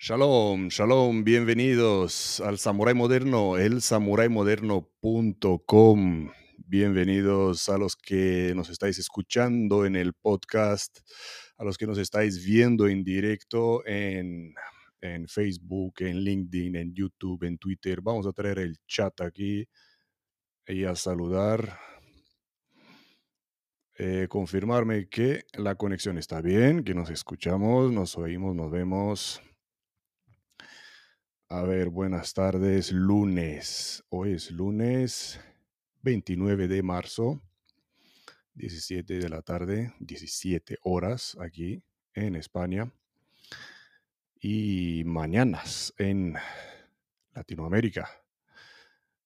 Shalom, shalom, bienvenidos al Samurai Moderno, el samuraimoderno.com. Bienvenidos a los que nos estáis escuchando en el podcast, a los que nos estáis viendo en directo en, en Facebook, en LinkedIn, en YouTube, en Twitter. Vamos a traer el chat aquí y a saludar. Eh, confirmarme que la conexión está bien, que nos escuchamos, nos oímos, nos vemos. A ver, buenas tardes, lunes. Hoy es lunes 29 de marzo, 17 de la tarde, 17 horas aquí en España. Y mañanas en Latinoamérica.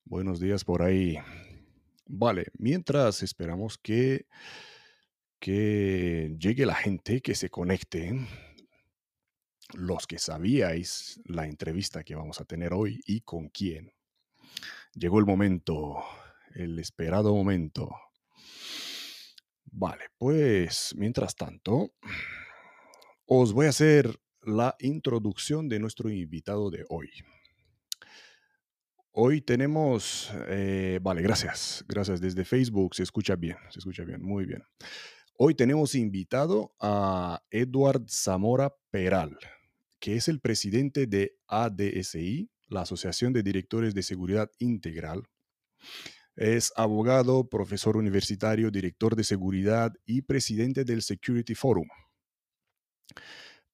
Buenos días por ahí. Vale, mientras esperamos que, que llegue la gente, que se conecte, los que sabíais la entrevista que vamos a tener hoy y con quién. Llegó el momento, el esperado momento. Vale, pues mientras tanto, os voy a hacer la introducción de nuestro invitado de hoy. Hoy tenemos, eh, vale, gracias, gracias desde Facebook, se escucha bien, se escucha bien, muy bien. Hoy tenemos invitado a Edward Zamora Peral que es el presidente de ADSI, la Asociación de Directores de Seguridad Integral. Es abogado, profesor universitario, director de seguridad y presidente del Security Forum.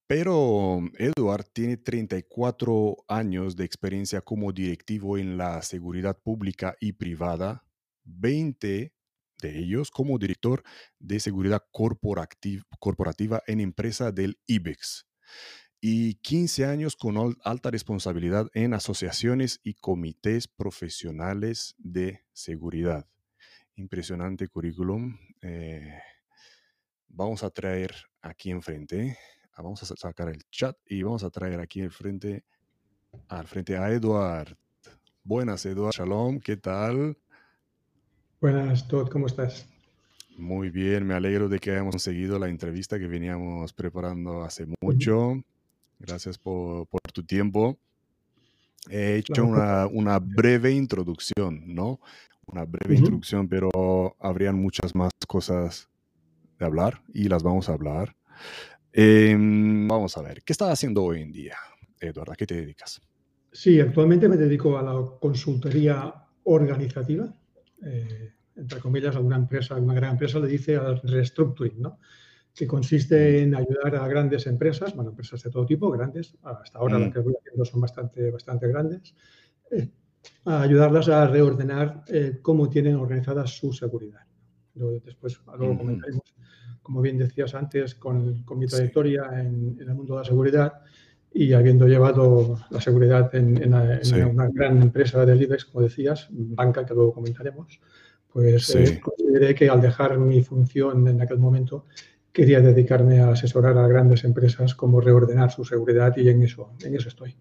Pero Edward tiene 34 años de experiencia como directivo en la seguridad pública y privada, 20 de ellos como director de seguridad corporativa en empresa del IBEX y 15 años con alta responsabilidad en asociaciones y comités profesionales de seguridad. Impresionante currículum. Eh, vamos a traer aquí enfrente, ah, vamos a sacar el chat y vamos a traer aquí enfrente, al frente a Eduard. Buenas, Eduard. Shalom, ¿qué tal? Buenas, Todd, ¿cómo estás? Muy bien, me alegro de que hayamos conseguido la entrevista que veníamos preparando hace mucho. Gracias por, tu tiempo. He hecho una, breve introducción, ¿no? Una breve introducción, pero habrían muchas más cosas de hablar y las vamos a hablar. Em, vamos a ver, ¿qué estás haciendo hoy en día, Eduardo? ¿A qué te dedicas? Sí, actualmente me dedico a la consultoría organizativa. Eh, entre comillas, alguna empresa, una gran empresa le dice al restructuring, ¿no? Que consiste en ayudar a grandes empresas, bueno, empresas de todo tipo, grandes, hasta ahora las mm. que voy haciendo son bastante, bastante grandes, eh, a ayudarlas a reordenar eh, cómo tienen organizada su seguridad. Después, luego comentaremos, como bien decías antes, con, con mi trayectoria en, el mundo de la seguridad y habiendo llevado la seguridad en, una gran empresa del IBEX, como decías, banca, que luego comentaremos, pues eh, consideré que al dejar mi función en aquel momento quería dedicarme a asesorar a grandes empresas cómo reordenar su seguridad y en eso, en eso estoy.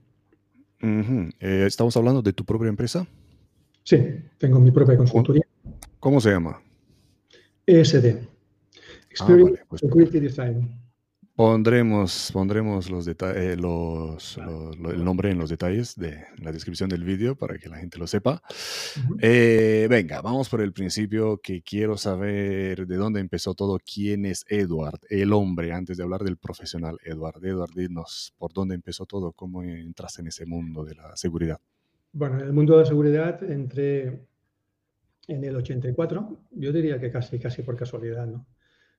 Eh, ¿Estamos hablando de tu propia empresa? Sí, tengo mi propia consultoría. ¿Cómo se llama? ESD. Ah, Experience pues Security Design. Pondremos, pondremos los eh, los, el nombre en los detalles de la descripción del vídeo para que la gente lo sepa. Eh, venga, vamos por el principio que quiero saber de dónde empezó todo, quién es Edward, el hombre, antes de hablar del profesional Edward. Edward, dinos por dónde empezó todo, cómo entraste en ese mundo de la seguridad. Bueno, en el mundo de la seguridad entré en el 84, yo diría que casi, casi por casualidad, ¿no?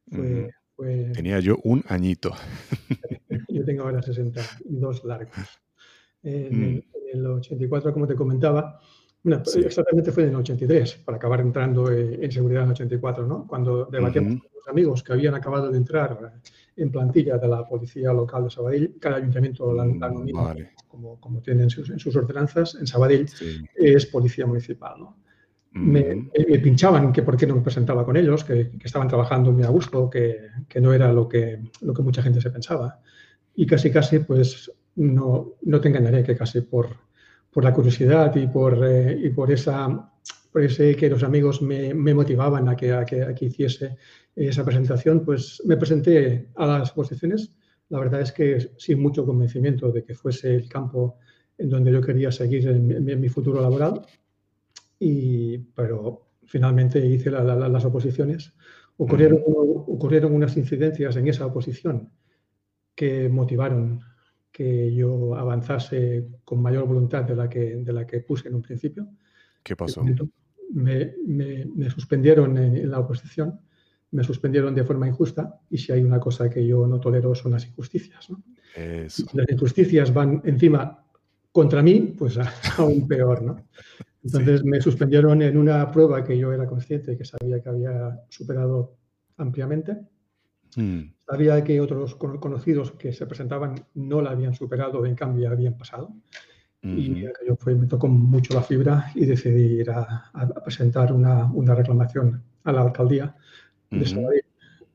Fue, Tenía yo un añito. Yo tengo ahora 62 largos. En, mm. el 84, como te comentaba, exactamente fue en el 83, para acabar entrando eh, en seguridad en el 84, ¿no? Cuando debatíamos con los amigos que habían acabado de entrar en plantilla de la policía local de Sabadell, cada ayuntamiento la, la mm, como, como, tienen en sus, en sus ordenanzas, en Sabadell es policía municipal, ¿no? Me, pinchaban que por qué no me presentaba con ellos, que, estaban trabajando muy a gusto, que, que, no era lo que, lo que mucha gente se pensaba. Y casi, casi, pues no, no te engañaré que casi por, por la curiosidad y por, eh, y por, esa, por ese que los amigos me, me motivaban a que, a que, a que, hiciese esa presentación, pues me presenté a las posiciones, la verdad es que sin mucho convencimiento de que fuese el campo en donde yo quería seguir en, mi futuro laboral, y, pero finalmente hice las oposiciones. Ocurrieron, ocurrieron unas incidencias en esa oposición que motivaron que yo avanzase con mayor voluntad de la que, de la que puse en un principio. ¿Qué pasó? Me, me, suspendieron en, la oposición, me suspendieron de forma injusta y si hay una cosa que yo no tolero son las injusticias. ¿no? Las injusticias van encima contra mí, pues aún peor. ¿no? Entonces me suspendieron en una prueba que yo era consciente que sabía que había superado ampliamente Mm. Sabía que otros conocidos que se presentaban no la habían superado, en cambio habían pasado. Y yo fue, me tocó mucho la fibra y decidí ir a, presentar una, una, reclamación a la alcaldía de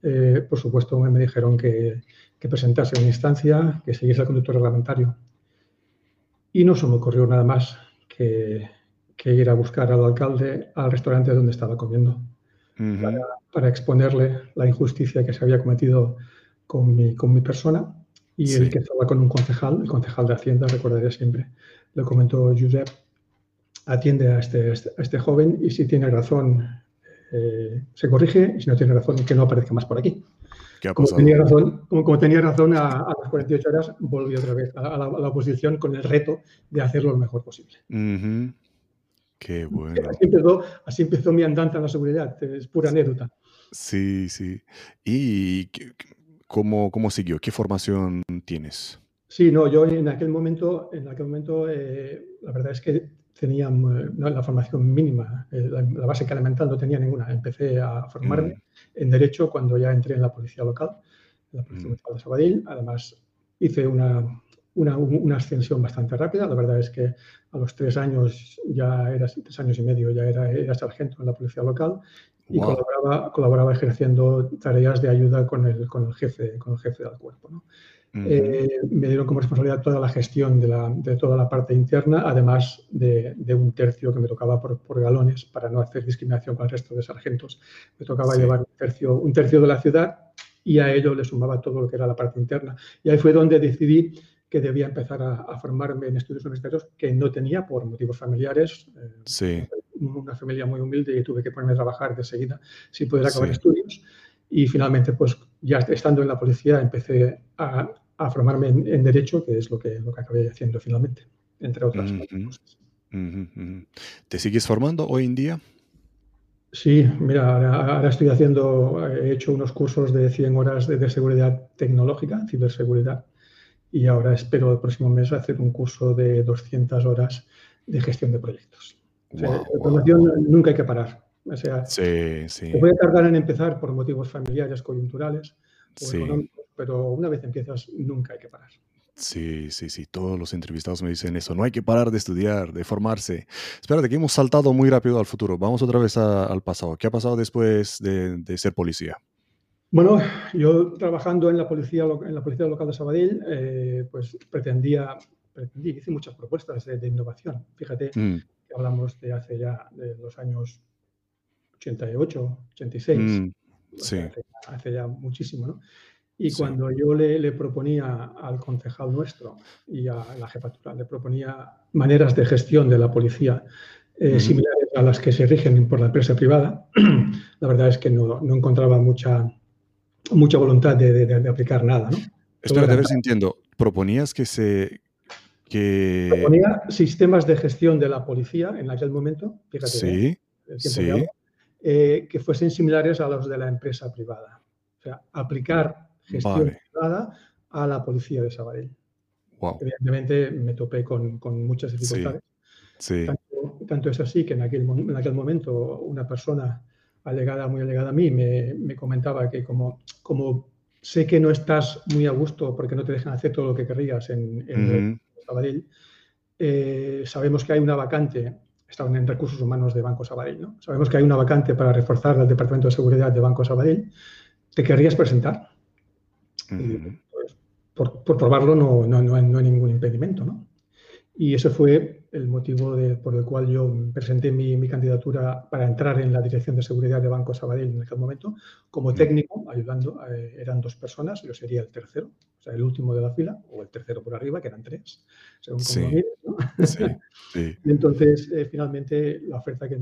eh, por supuesto, me, dijeron que, que, presentase una instancia, que siguiese el conducto reglamentario. Y no se me ocurrió nada más que, que ir a buscar al alcalde al restaurante donde estaba comiendo para, exponerle la injusticia que se había cometido con mi, con mi persona. Y el que estaba con un concejal, el concejal de Hacienda, recordaré siempre, le comentó Josep, atiende a este, a este joven y si tiene razón, eh, se corrige y si no tiene razón, que no aparezca más por aquí. como, tenía razón, como, tenía razón, a, las 48 horas volví otra vez a, la, oposición con el reto de hacerlo lo mejor posible. Qué bueno. Así empezó, mi andante en la seguridad, es pura anécdota. Sí, sí. ¿Y cómo, cómo siguió? ¿Qué formación tienes? Sí, no, yo en aquel momento, en aquel momento eh, la verdad es que tenía la formación mínima, eh, la, base elemental no tenía ninguna. Empecé a formarme mm. en Derecho cuando ya entré en la Policía Local, en la Policía Municipal mm. de Sabadell. Además, hice una, una, una, ascensión bastante rápida. La verdad es que a los tres años, ya era tres años y medio, ya era, era sargento en la policía local y colaboraba, colaboraba, ejerciendo tareas de ayuda con el, con el, jefe, con el jefe del cuerpo. ¿no? Eh, me dieron como responsabilidad toda la gestión de, la, de toda la parte interna, además de, de, un tercio que me tocaba por, por, galones para no hacer discriminación con el resto de sargentos. Me tocaba llevar un tercio, un tercio de la ciudad y a ello le sumaba todo lo que era la parte interna. Y ahí fue donde decidí que debía empezar a, formarme en estudios universitarios que no tenía por motivos familiares. Eh, sí. Una familia muy humilde y tuve que ponerme a trabajar de seguida sin poder acabar estudios. Y finalmente, pues ya estando en la policía, empecé a, a formarme en, Derecho, que es lo que, lo que acabé haciendo finalmente, entre otras cosas. ¿Te sigues formando hoy en día? Sí, mira, ahora, estoy haciendo, he hecho unos cursos de 100 horas de, de seguridad tecnológica, ciberseguridad, y ahora espero el próximo mes hacer un curso de 200 horas de gestión de proyectos. la formación nunca hay que parar. O sea, sí, sí. Puede tardar en empezar por motivos familiares, coyunturales o económicos, pero una vez empiezas nunca hay que parar. Sí, sí, sí, todos los entrevistados me dicen eso, no hay que parar de estudiar, de formarse. Espérate, que hemos saltado muy rápido al futuro, vamos otra vez al pasado. ¿Qué ha pasado después de, de ser policía? Bueno, yo trabajando en la policía, en la policía local de Sabadell, eh, pues pretendía, pretendí, hice muchas propuestas de, innovación. Fíjate mm. que hablamos de hace ya de los años 88, 86. Mm, sí. hace, ya muchísimo, ¿no? Y cuando yo le, proponía al concejal nuestro y a la jefatura, le proponía maneras de gestión de la policía eh, similares a las que se rigen por la empresa privada, la verdad es que no, no encontraba mucha mucha voluntad de, aplicar nada. ¿no? Espera, a ver si entiendo. Proponías que se... Que... Proponía sistemas de gestión de la policía en aquel momento, fíjate, sí, sí. Eh, que fuesen similares a los de la empresa privada. O sea, aplicar gestión privada a la policía de Sabadell. Evidentemente me topé con, muchas dificultades. Sí, Tanto, es así que en aquel, en aquel momento una persona alegada, muy alegada a mí, me, me, comentaba que como, como sé que no estás muy a gusto porque no te dejan hacer todo lo que querrías en, en Sabadell, eh, sabemos que hay una vacante, estaban en recursos humanos de Banco Sabadell, ¿no? Sabemos que hay una vacante para reforzar el Departamento de Seguridad de Banco Sabadell. ¿Te querrías presentar? pues, por, por, probarlo no, no, no, hay, no, hay, ningún impedimento, ¿no? Y ese fue el motivo por el cual yo presenté mi, candidatura para entrar en la Dirección de Seguridad de Banco Sabadell en aquel momento. Como técnico, ayudando, eh, eran dos personas, yo sería el tercero, o sea, el último de la fila, o el tercero por arriba, que eran tres, según como sí, y entonces, eh, finalmente, la oferta que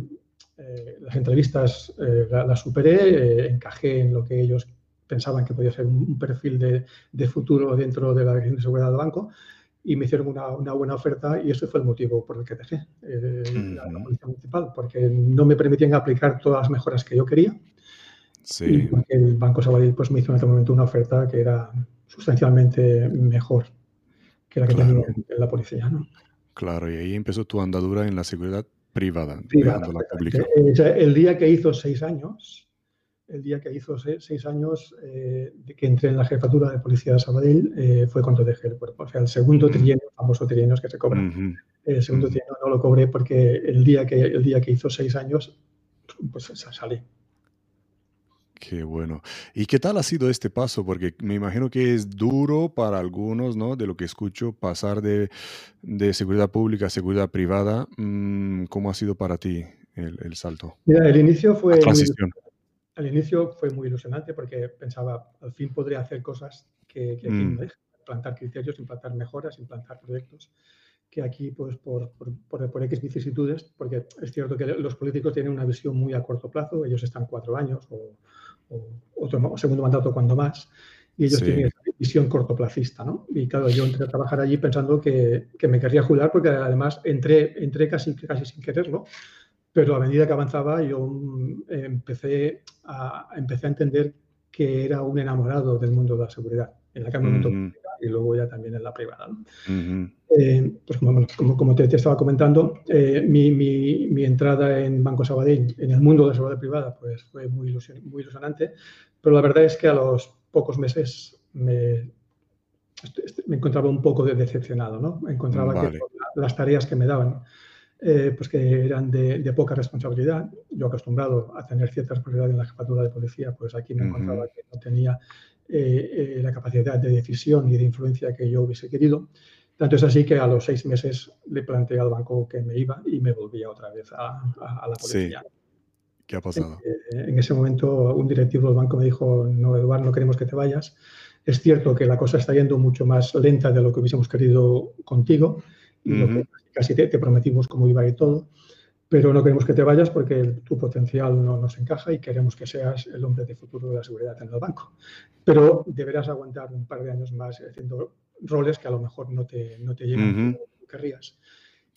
eh, las entrevistas las superé, encajé en lo que ellos pensaban que podía ser un perfil de, de futuro dentro de la Dirección de Seguridad del Banco y me hicieron una, una, buena oferta y ese fue el motivo por el que dejé eh, la, policía municipal, porque no me permitían aplicar todas las mejoras que yo quería. Sí. Y porque el Banco Sabadell pues, me hizo en aquel momento una oferta que era sustancialmente mejor que la que tenía en la policía. ¿no? Claro, y ahí empezó tu andadura en la seguridad privada, privada la pública. Eh, el día que hizo seis años, el día que hizo seis, años eh, de que entré en la jefatura de policía de Sabadell eh, fue cuando dejé el cuerpo. O sea, el segundo trienio, el famoso trienio que se cobra. El segundo trienio no lo cobré porque el día que, el día que hizo seis años, pues salí. Qué bueno. ¿Y qué tal ha sido este paso? Porque me imagino que es duro para algunos, ¿no? De lo que escucho, pasar de, seguridad pública a seguridad privada. Mm, ¿Cómo ha sido para ti el, salto? Mira, el inicio fue... transición al inicio fue muy ilusionante porque pensaba, al fin podría hacer cosas que, aquí mm. no implantar criterios, implantar mejoras, implantar proyectos, que aquí, pues, por, por, por, X vicisitudes, porque es cierto que los políticos tienen una visión muy a corto plazo, ellos están cuatro años o, otro segundo mandato cuando más, y ellos tienen esa visión cortoplacista, ¿no? Y claro, yo entré a trabajar allí pensando que, que me querría jubilar porque además entré, entré casi, casi sin quererlo, pero a medida que avanzaba yo mm, empecé a, empecé a entender que era un enamorado del mundo de la seguridad, en la Cámara uh y luego ya también en la privada. Eh, pues como, como, te, estaba comentando, eh, mi, mi, mi, entrada en Banco Sabadell, en el mundo de la seguridad privada, pues fue muy, muy ilusionante, pero la verdad es que a los pocos meses me, me encontraba un poco decepcionado, ¿no? Encontraba que las tareas que me daban eh, pues que eran de, poca responsabilidad. Yo acostumbrado a tener cierta responsabilidad en la jefatura de policía, pues aquí me encontraba que no tenía eh, eh, la capacidad de decisión y de influencia que yo hubiese querido. Tanto es así que a los seis meses le planteé al banco que me iba y me volvía otra vez a, la policía. ¿Qué ha pasado? En, ese momento un directivo del banco me dijo, no, Eduardo, no queremos que te vayas. Es cierto que la cosa está yendo mucho más lenta de lo que hubiésemos querido contigo y lo que casi te, prometimos cómo iba y todo, pero no queremos que te vayas porque tu potencial no nos encaja y queremos que seas el hombre de futuro de la seguridad en el banco. Pero deberás aguantar un par de años más haciendo roles que a lo mejor no te, no te llegan como querrías.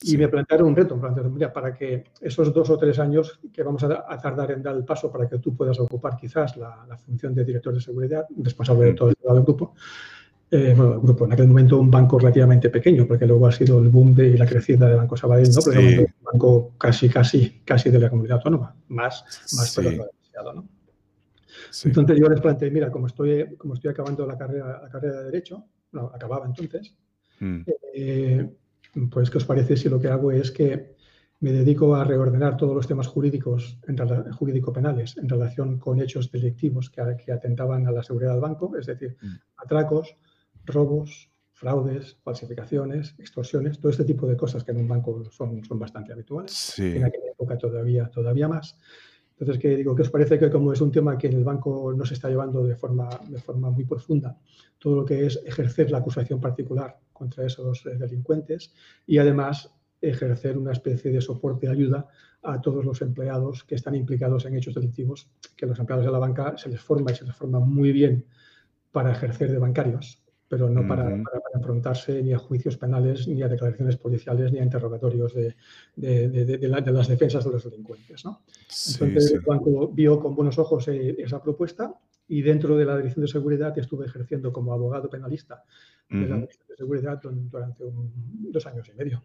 Y me plantearon un reto, mira, para que esos dos o tres años que vamos a, tardar en dar el paso para que tú puedas ocupar quizás la, función de director de seguridad, responsable de todo el grupo, eh, bueno, grupo, en aquel momento un banco relativamente pequeño, porque luego ha sido el boom de la crecida de Banco Sabadell, ¿no? Pero un banco casi, casi, casi de la comunidad autónoma, más, más pero no demasiado, ¿no? Entonces yo les planteé, mira, como estoy, como estoy acabando la carrera, la carrera de Derecho, no, acababa entonces, mm. eh, pues ¿qué os parece si lo que hago es que me dedico a reordenar todos los temas jurídicos, jurídico-penales, en relación con hechos delictivos que, que, atentaban a la seguridad del banco, es decir, mm. atracos, robos, fraudes, falsificaciones, extorsiones, todo este tipo de cosas que en un banco son, son bastante habituales. En aquella época todavía, todavía más. Entonces, ¿qué digo? ¿Qué os parece que como es un tema que en el banco no se está llevando de forma, de forma muy profunda, todo lo que es ejercer la acusación particular contra esos eh, delincuentes y además ejercer una especie de soporte y ayuda a todos los empleados que están implicados en hechos delictivos, que los empleados de la banca se les forma y se les forma muy bien para ejercer de bancarios pero no para, para, enfrentarse ni a juicios penales, ni a declaraciones policiales, ni a interrogatorios de, de, de, las defensas de los delincuentes. ¿no? Entonces, el banco vio con buenos ojos eh, esa propuesta y dentro de la Dirección de Seguridad estuve ejerciendo como abogado penalista de la Dirección de Seguridad durante dos años y medio.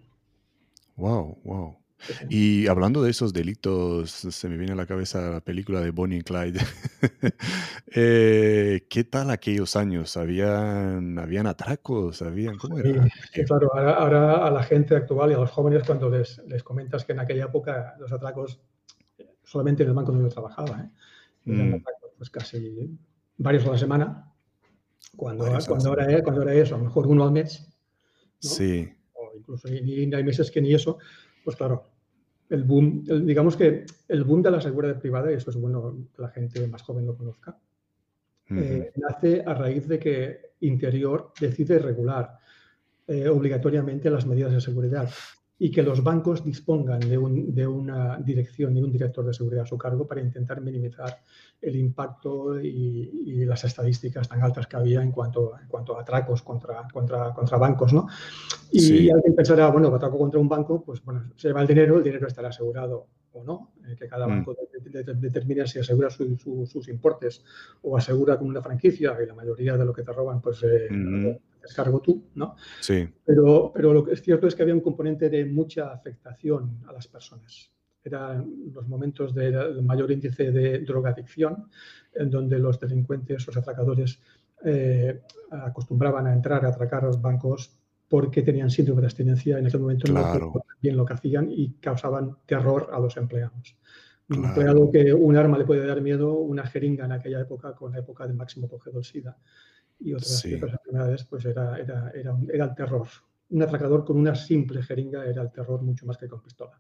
Wow, wow. Y hablando de esos delitos, se me viene a la cabeza la película de Bonnie y Clyde. Eh, ¿Qué tal aquellos años? ¿Habían, habían atracos? ¿Habían, ¿Cómo era? claro, ahora, a la gente actual y a los jóvenes cuando les, les comentas que en aquella época los atracos, solamente en el banco donde yo trabajaba, ¿eh? eran mm. atracos pues casi varios a la semana, cuando, cuando, era, cuando era eso, a lo mejor uno al mes. Sí incluso ni, hay meses que ni eso, pues claro, el boom, digamos que el boom de la seguridad privada, y eso es bueno que la gente más joven lo conozca, eh, nace a raíz de que Interior decide regular eh, obligatoriamente las medidas de seguridad y que los bancos dispongan de, una dirección y un director de seguridad a su cargo para intentar minimizar el impacto y, las estadísticas tan altas que había en cuanto, en cuanto a atracos contra, contra, contra bancos. ¿no? Y alguien pensará, bueno, atraco contra un banco, pues bueno, se lleva el dinero, el dinero estará asegurado o no, eh, que cada mm. banco determina si asegura sus importes o asegura con una franquicia y la mayoría de lo que te roban pues eh, descargo tú, ¿no? Sí. Pero, pero lo que es cierto es que había un componente de mucha afectación a las personas. Eran los momentos de, mayor índice de drogadicción, en donde los delincuentes, los atracadores, eh, acostumbraban a entrar a atracar a los bancos porque tenían síndrome de abstinencia en aquel momento no bien lo que hacían y causaban terror a los empleados. Un empleado que un arma le puede dar miedo, una jeringa en aquella época, con la época del máximo apogeo del SIDA y otras, enfermedades, pues era, era, era, era el terror. Un atracador con una simple jeringa era el terror mucho más que con pistola.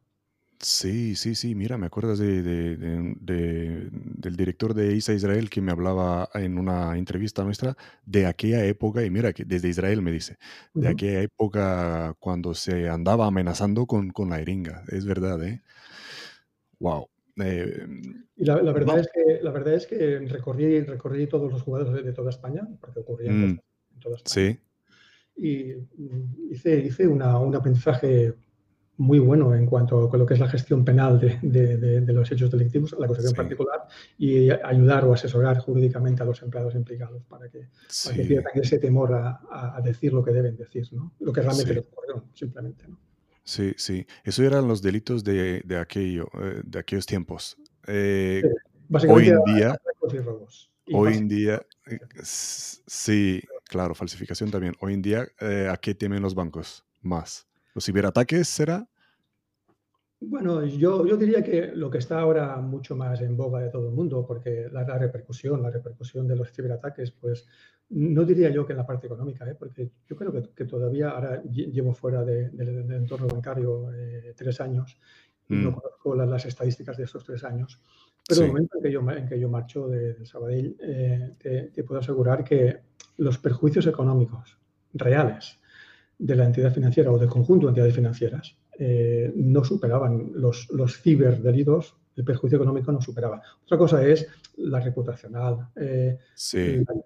Sí, sí, sí, mira, me acuerdas de, del director de ISA Israel que me hablaba en una entrevista nuestra de aquella época, y mira que desde Israel me dice, de aquella época cuando se andaba amenazando con, con la jeringa, es verdad, ¿eh? Wow. Eh, y la, verdad es que, la verdad es que recorrí, recorrí todos los jugadores de, toda España, porque ocurría en mm, toda España. Sí. Y mm, hice, hice una, un aprendizaje muy bueno en cuanto a lo que es la gestión penal de, los hechos delictivos, la acusación particular, y ayudar o asesorar jurídicamente a los empleados implicados para que, pierdan ese temor a, decir lo que deben decir, ¿no? lo que realmente les ocurrió, simplemente. ¿no? Sí, sí. Eso eran los delitos de, aquello, eh, de aquellos tiempos. Eh, hoy en día, hoy en día, eh, sí, claro, falsificación también. Hoy en día, ¿a qué temen los bancos más? ¿Los ciberataques será? Bueno, yo, yo diría que lo que está ahora mucho más en boga de todo el mundo, porque la, repercusión, la repercusión de los ciberataques, pues no diría yo que en la parte económica, ¿eh? porque yo creo que, todavía ahora llevo fuera del entorno bancario eh, tres años y no mm. conozco las, estadísticas de estos tres años. Pero en el momento en que yo, en que yo marcho de, Sabadell, eh, te, puedo asegurar que los perjuicios económicos reales de la entidad financiera o del conjunto de entidades financieras eh, no superaban los, los ciberdelitos, el perjuicio económico no superaba. Otra cosa es la reputacional, eh,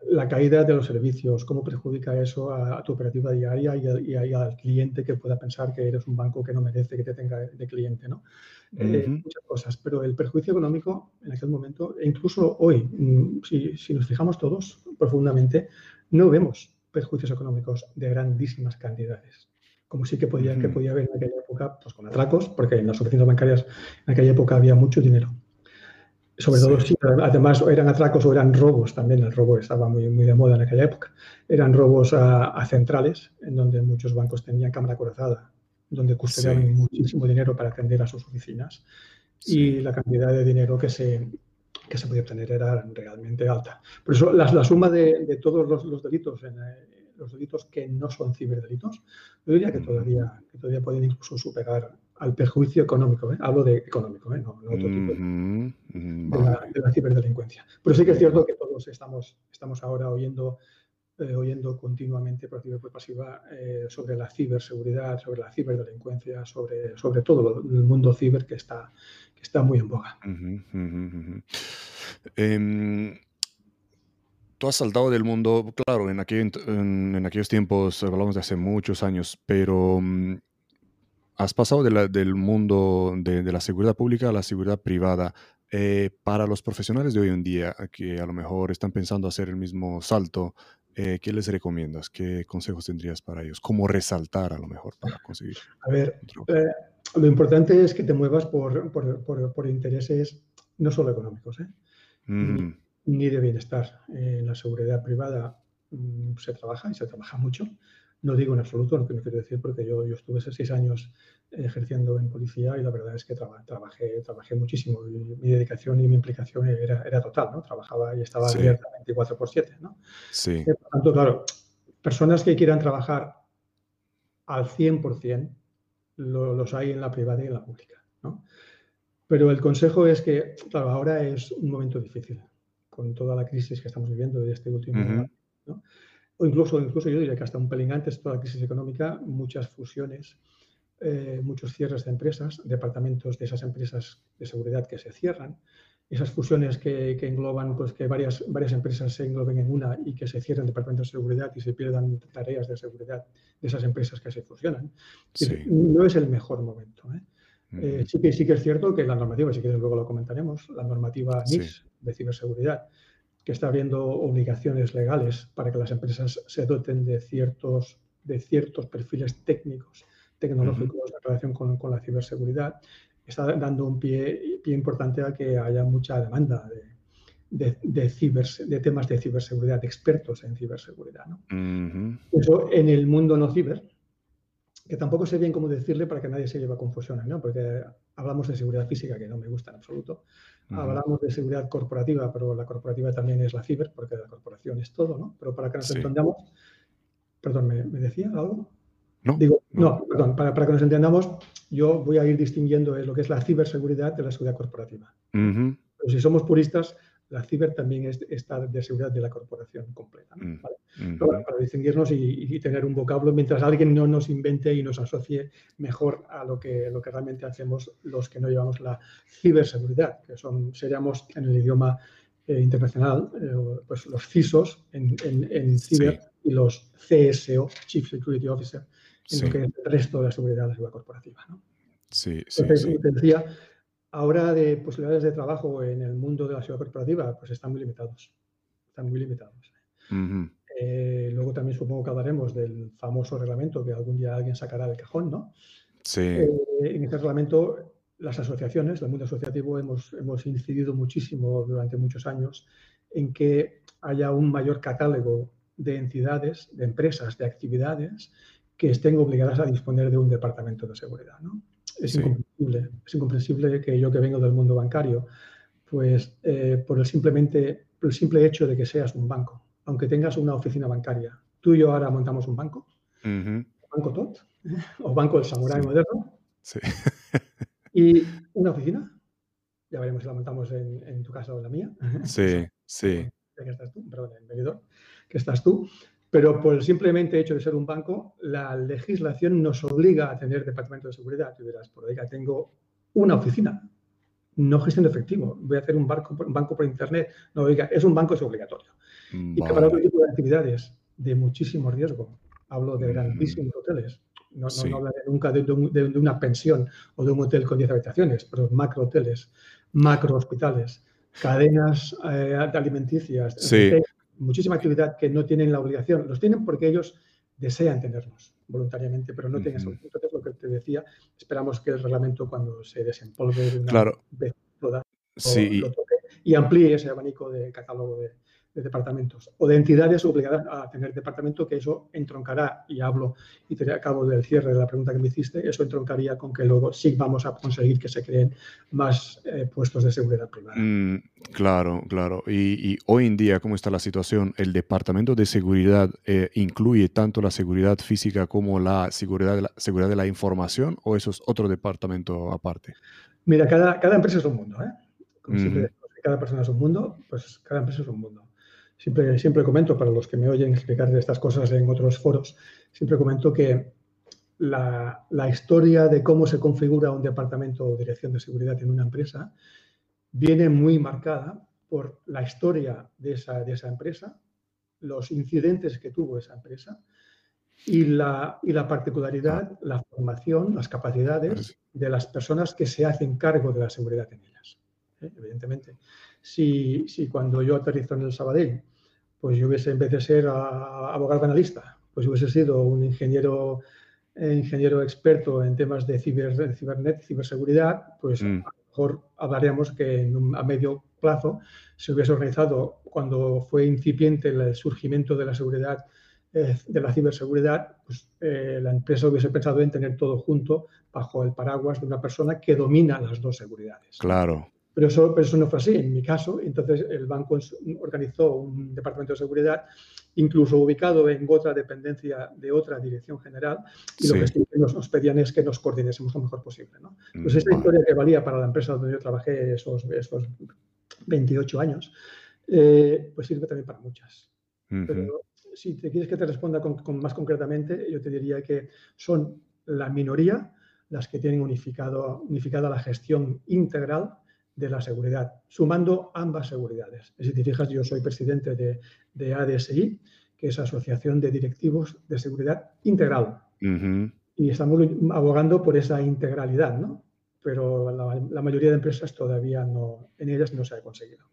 la, caída de los servicios, cómo perjudica eso a, tu operativa diaria y, al cliente que pueda pensar que eres un banco que no merece que te tenga de cliente, ¿no? Eh, muchas cosas, pero el perjuicio económico en aquel momento, e incluso hoy, mm, si, si nos fijamos todos profundamente, no vemos perjuicios económicos de grandísimas cantidades, como sí que podía, que podía haber en aquella época, pues con atracos, porque en las oficinas bancarias en aquella época había mucho dinero. Sobre todo si además eran atracos o eran robos, también el robo estaba muy, muy de moda en aquella época. Eran robos a, centrales, en donde muchos bancos tenían cámara corazada, donde custodiaban muchísimo dinero para atender a sus oficinas. Y la cantidad de dinero que se, que se podía obtener era realmente alta. Por eso la, suma de, todos los, delitos, en, eh, los delitos que no son ciberdelitos, yo diría que todavía, que todavía pueden incluso superar al perjuicio económico. ¿eh? Hablo de económico, ¿eh? no, otro tipo de, la, ciberdelincuencia. Pero sí que es cierto que todos estamos, estamos ahora oyendo oyendo continuamente por activa y por pasiva sobre la ciberseguridad, sobre la ciberdelincuencia, sobre, sobre todo el mundo ciber que está, está muy en boga. Em, tú has saltado del mundo, claro, en, en, aquellos tiempos, hablamos de hace muchos años, pero mm, has pasado del mundo de, la seguridad pública a la seguridad privada. Eh, para los profesionales de hoy en día, que a lo mejor están pensando hacer el mismo salto, eh, ¿qué les recomiendas? ¿Qué consejos tendrías para ellos? ¿Cómo resaltar a lo mejor para conseguir? A ver, lo importante es que te muevas por, por, intereses no solo económicos, ¿eh? Ni, de bienestar. En la seguridad privada mm, se trabaja y se trabaja mucho. No digo en absoluto lo que no quiero decir porque yo, yo estuve seis años ejerciendo en policía y la verdad es que trabajé, trabajé muchísimo. mi dedicación y mi implicación era, era total, ¿no? Trabajaba y estaba abierta 24 por 7, ¿no? Sí. Por tanto, claro, personas que quieran trabajar al 100% los hay en la privada y en la pública. Pero el consejo es que, claro, ahora es un momento difícil con toda la crisis que estamos viviendo de este último año. O incluso, incluso yo diría que hasta un pelín antes, toda la crisis económica, muchas fusiones, eh, muchos cierres de empresas, departamentos de esas empresas de seguridad que se cierran, esas fusiones que, engloban pues, que varias, varias empresas se engloben en una y que se cierren departamentos de seguridad y se pierdan tareas de seguridad de esas empresas que se fusionan. No es el mejor momento. ¿eh? Eh, sí, que, sí que es cierto que la normativa, si quieres luego lo comentaremos, la normativa NIS de ciberseguridad, que está abriendo obligaciones legales para que las empresas se doten de ciertos, de ciertos perfiles técnicos, tecnológicos en relación con, con, la ciberseguridad, está dando un pie, pie importante a que haya mucha demanda de, de, ciber, de temas de ciberseguridad, de expertos en ciberseguridad. ¿no? Eso en el mundo no ciber, que tampoco sé bien cómo decirle para que nadie se lleve a confusiones, ¿no? Porque hablamos de seguridad física, que no me gusta en absoluto. Hablamos de seguridad corporativa, pero la corporativa también es la ciber, porque la corporación es todo, ¿no? Pero para que nos entendamos, perdón, ¿me, decía algo? No, Digo, no, perdón, para, para, que nos entendamos, yo voy a ir distinguiendo lo que es la ciberseguridad de la seguridad corporativa. Pero si somos puristas, la ciber también es, está de seguridad de la corporación completa. Mm, mm. para, distinguirnos y, tener un vocablo mientras alguien no nos invente y nos asocie mejor a lo que, lo que realmente hacemos los que no llevamos la ciberseguridad, que son, seríamos en el idioma eh, internacional, eh, pues los CISOs en, en, ciber y los CSO, Chief Security Officer, en lo que es el resto de la seguridad de la seguridad corporativa. Sí, sí, Entonces, te decía, ahora de posibilidades de trabajo en el mundo de la ciudad corporativa, pues están muy limitados. Están muy limitados. Eh, luego también supongo que hablaremos del famoso reglamento que algún día alguien sacará del cajón, ¿no? Sí. Eh, en este reglamento, las asociaciones, el mundo asociativo, hemos, hemos incidido muchísimo durante muchos años en que haya un mayor catálogo de entidades, de empresas, de actividades que estén obligadas a disponer de un departamento de seguridad, ¿no? es incomprensible. Es incomprensible que yo que vengo del mundo bancario, pues eh, por, el simplemente, por el simple hecho de que seas un banco, aunque tengas una oficina bancaria, tú y yo ahora montamos un banco, Banco TOT, ¿eh? o Banco del Samurai Moderno, sí. y una oficina, ya veremos si la montamos en, en tu casa o en la mía. Sí, sí. Que estás tú, perdón, en medidor, que estás tú, pero por el simplemente hecho de ser un banco, la legislación nos obliga a tener departamento de seguridad. Tú dirás, por oiga, tengo una oficina, no gestión de efectivo, voy a hacer un, banco, un banco por internet. No, oiga, es un banco, es obligatorio. Y que para otro tipo de actividades de muchísimo riesgo, hablo de grandísimos mm. hoteles, no, no, hablaré nunca de, una pensión o de un hotel con 10 habitaciones, pero macro hoteles, macro hospitales, cadenas eh, alimenticias, sí muchísima actividad que no tienen la obligación, los tienen porque ellos desean tenernos voluntariamente, pero no tienen eso. Entonces, lo que te decía, esperamos que el reglamento cuando se desempolve de una vez toda, y amplíe ese abanico de catálogo de, de departamentos o de entidades obligadas a tener departamento, que eso entroncará, y hablo y te acabo del cierre de la pregunta que me hiciste, eso entroncaría con que luego sí vamos a conseguir que se creen más eh, puestos de seguridad privada. Mm, claro, claro. Y, hoy en día, ¿cómo está la situación? ¿El departamento de seguridad eh, incluye tanto la seguridad física como la seguridad de la, seguridad de la información o eso es otro departamento aparte? Mira, cada, cada empresa es un mundo, ¿eh? Como siempre, cada persona es un mundo, pues cada empresa es un mundo. Siempre, siempre comento, para los que me oyen explicar estas cosas en otros foros, siempre comento que la, la, historia de cómo se configura un departamento o dirección de seguridad en una empresa viene muy marcada por la historia de esa, de esa empresa, los incidentes que tuvo esa empresa y la, y la particularidad, la formación, las capacidades de las personas que se hacen cargo de la seguridad en ellas. ¿eh? Evidentemente, si, si cuando yo aterrizo en el Sabadell pues yo hubiese, en vez de ser abogado analista, pues hubiese sido un ingeniero, eh, ingeniero experto en temas de, ciber, cibernet, ciberseguridad, pues mm. a lo mejor hablaríamos que a medio plazo se hubiese organizado cuando fue incipiente el surgimiento de la seguridad, eh, de la ciberseguridad, pues eh, la empresa hubiese pensado en tener todo junto bajo el paraguas de una persona que domina las dos seguridades. Claro. Pero eso, eso no fue así en mi caso. Entonces el banco organizó un departamento de seguridad incluso ubicado en otra dependencia de otra dirección general, y lo que nos, pedían es que nos coordinésemos lo mejor posible. ¿no? Pues esta historia que valía para la empresa donde yo trabajé esos, esos 28 años, eh, pues sirve también para muchas. Pero si te quieres que te responda con, más concretamente, yo te diría que son la minoría las que tienen unificado, unificada la gestión integral de la seguridad, sumando ambas seguridades. Si te fijas, yo soy presidente de, de ADSI, que es Asociación de Directivos de Seguridad Integral. Y estamos abogando por esa integralidad, ¿no? Pero la, la, mayoría de empresas todavía no, en ellas no se ha conseguido.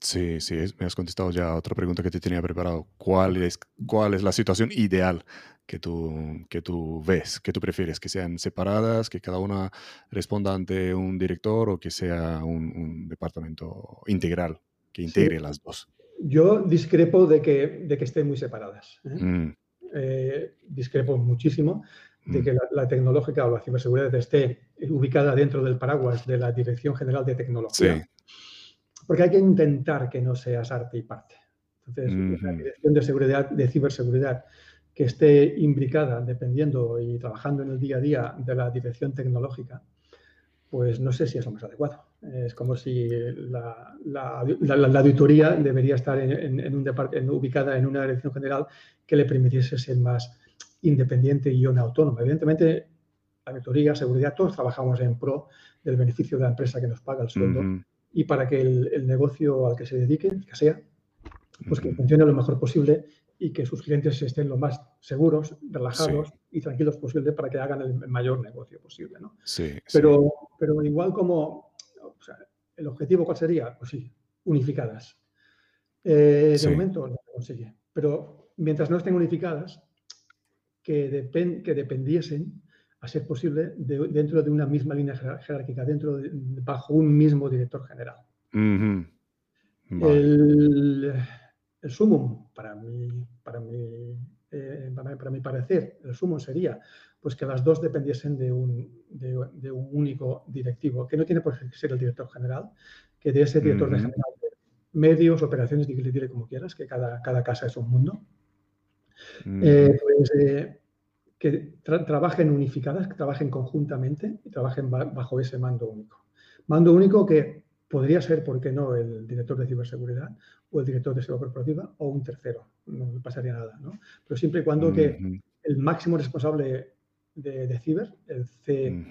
Sí, sí, me has contestado ya otra pregunta que te tenía preparado. ¿Cuál es, cuál es la situación ideal que tú, que tú ves, que tú prefieres? ¿Que sean separadas, que cada una responda ante un director o que sea un, departamento integral, que integre las dos? Yo discrepo de que, de que estén muy separadas. ¿eh? Mm. Eh, discrepo muchísimo de mm. que la, tecnológica o la ciberseguridad esté ubicada dentro del paraguas de la Dirección General de Tecnología. Sí porque hay que intentar que no seas arte y parte. Entonces, la dirección de seguridad, de ciberseguridad, que esté imbricada, dependiendo y trabajando en el día a día de la dirección tecnológica, pues no sé si es lo más adecuado. Es como si la, auditoría debería estar en, un ubicada en una dirección general que le permitiese ser más independiente y no autónoma. Evidentemente, la auditoría, seguridad, todos trabajamos en pro del beneficio de la empresa que nos paga el sueldo y para que el, negocio al que se dedique, que sea, pues que funcione lo mejor posible y que sus clientes estén lo más seguros, relajados y tranquilos posible para que hagan el mayor negocio posible. ¿no? Sí, pero, pero igual como, o sea, el objetivo cuál sería, pues sí, unificadas. Eh, de momento no se consigue, pero mientras no estén unificadas, que, que dependiesen a ser posible, dentro de una misma línea jerárquica, dentro bajo un mismo director general. el, el, sumum, para mi, para, mi, eh, para, mi parecer, el sumum sería pues que las dos dependiesen de un, de, un único directivo, que no tiene por qué ser el director general, que de ese director general medios, operaciones, dile como quieras, que cada, cada casa es un mundo. Eh, pues, eh, que trabajen unificadas, que trabajen conjuntamente y trabajen bajo ese mando único. Mando único que podría ser, ¿por qué no?, el director de ciberseguridad o el director de seguridad corporativa o un tercero. No pasaría nada, ¿no? Pero siempre y cuando que el máximo responsable de, ciber, el, C,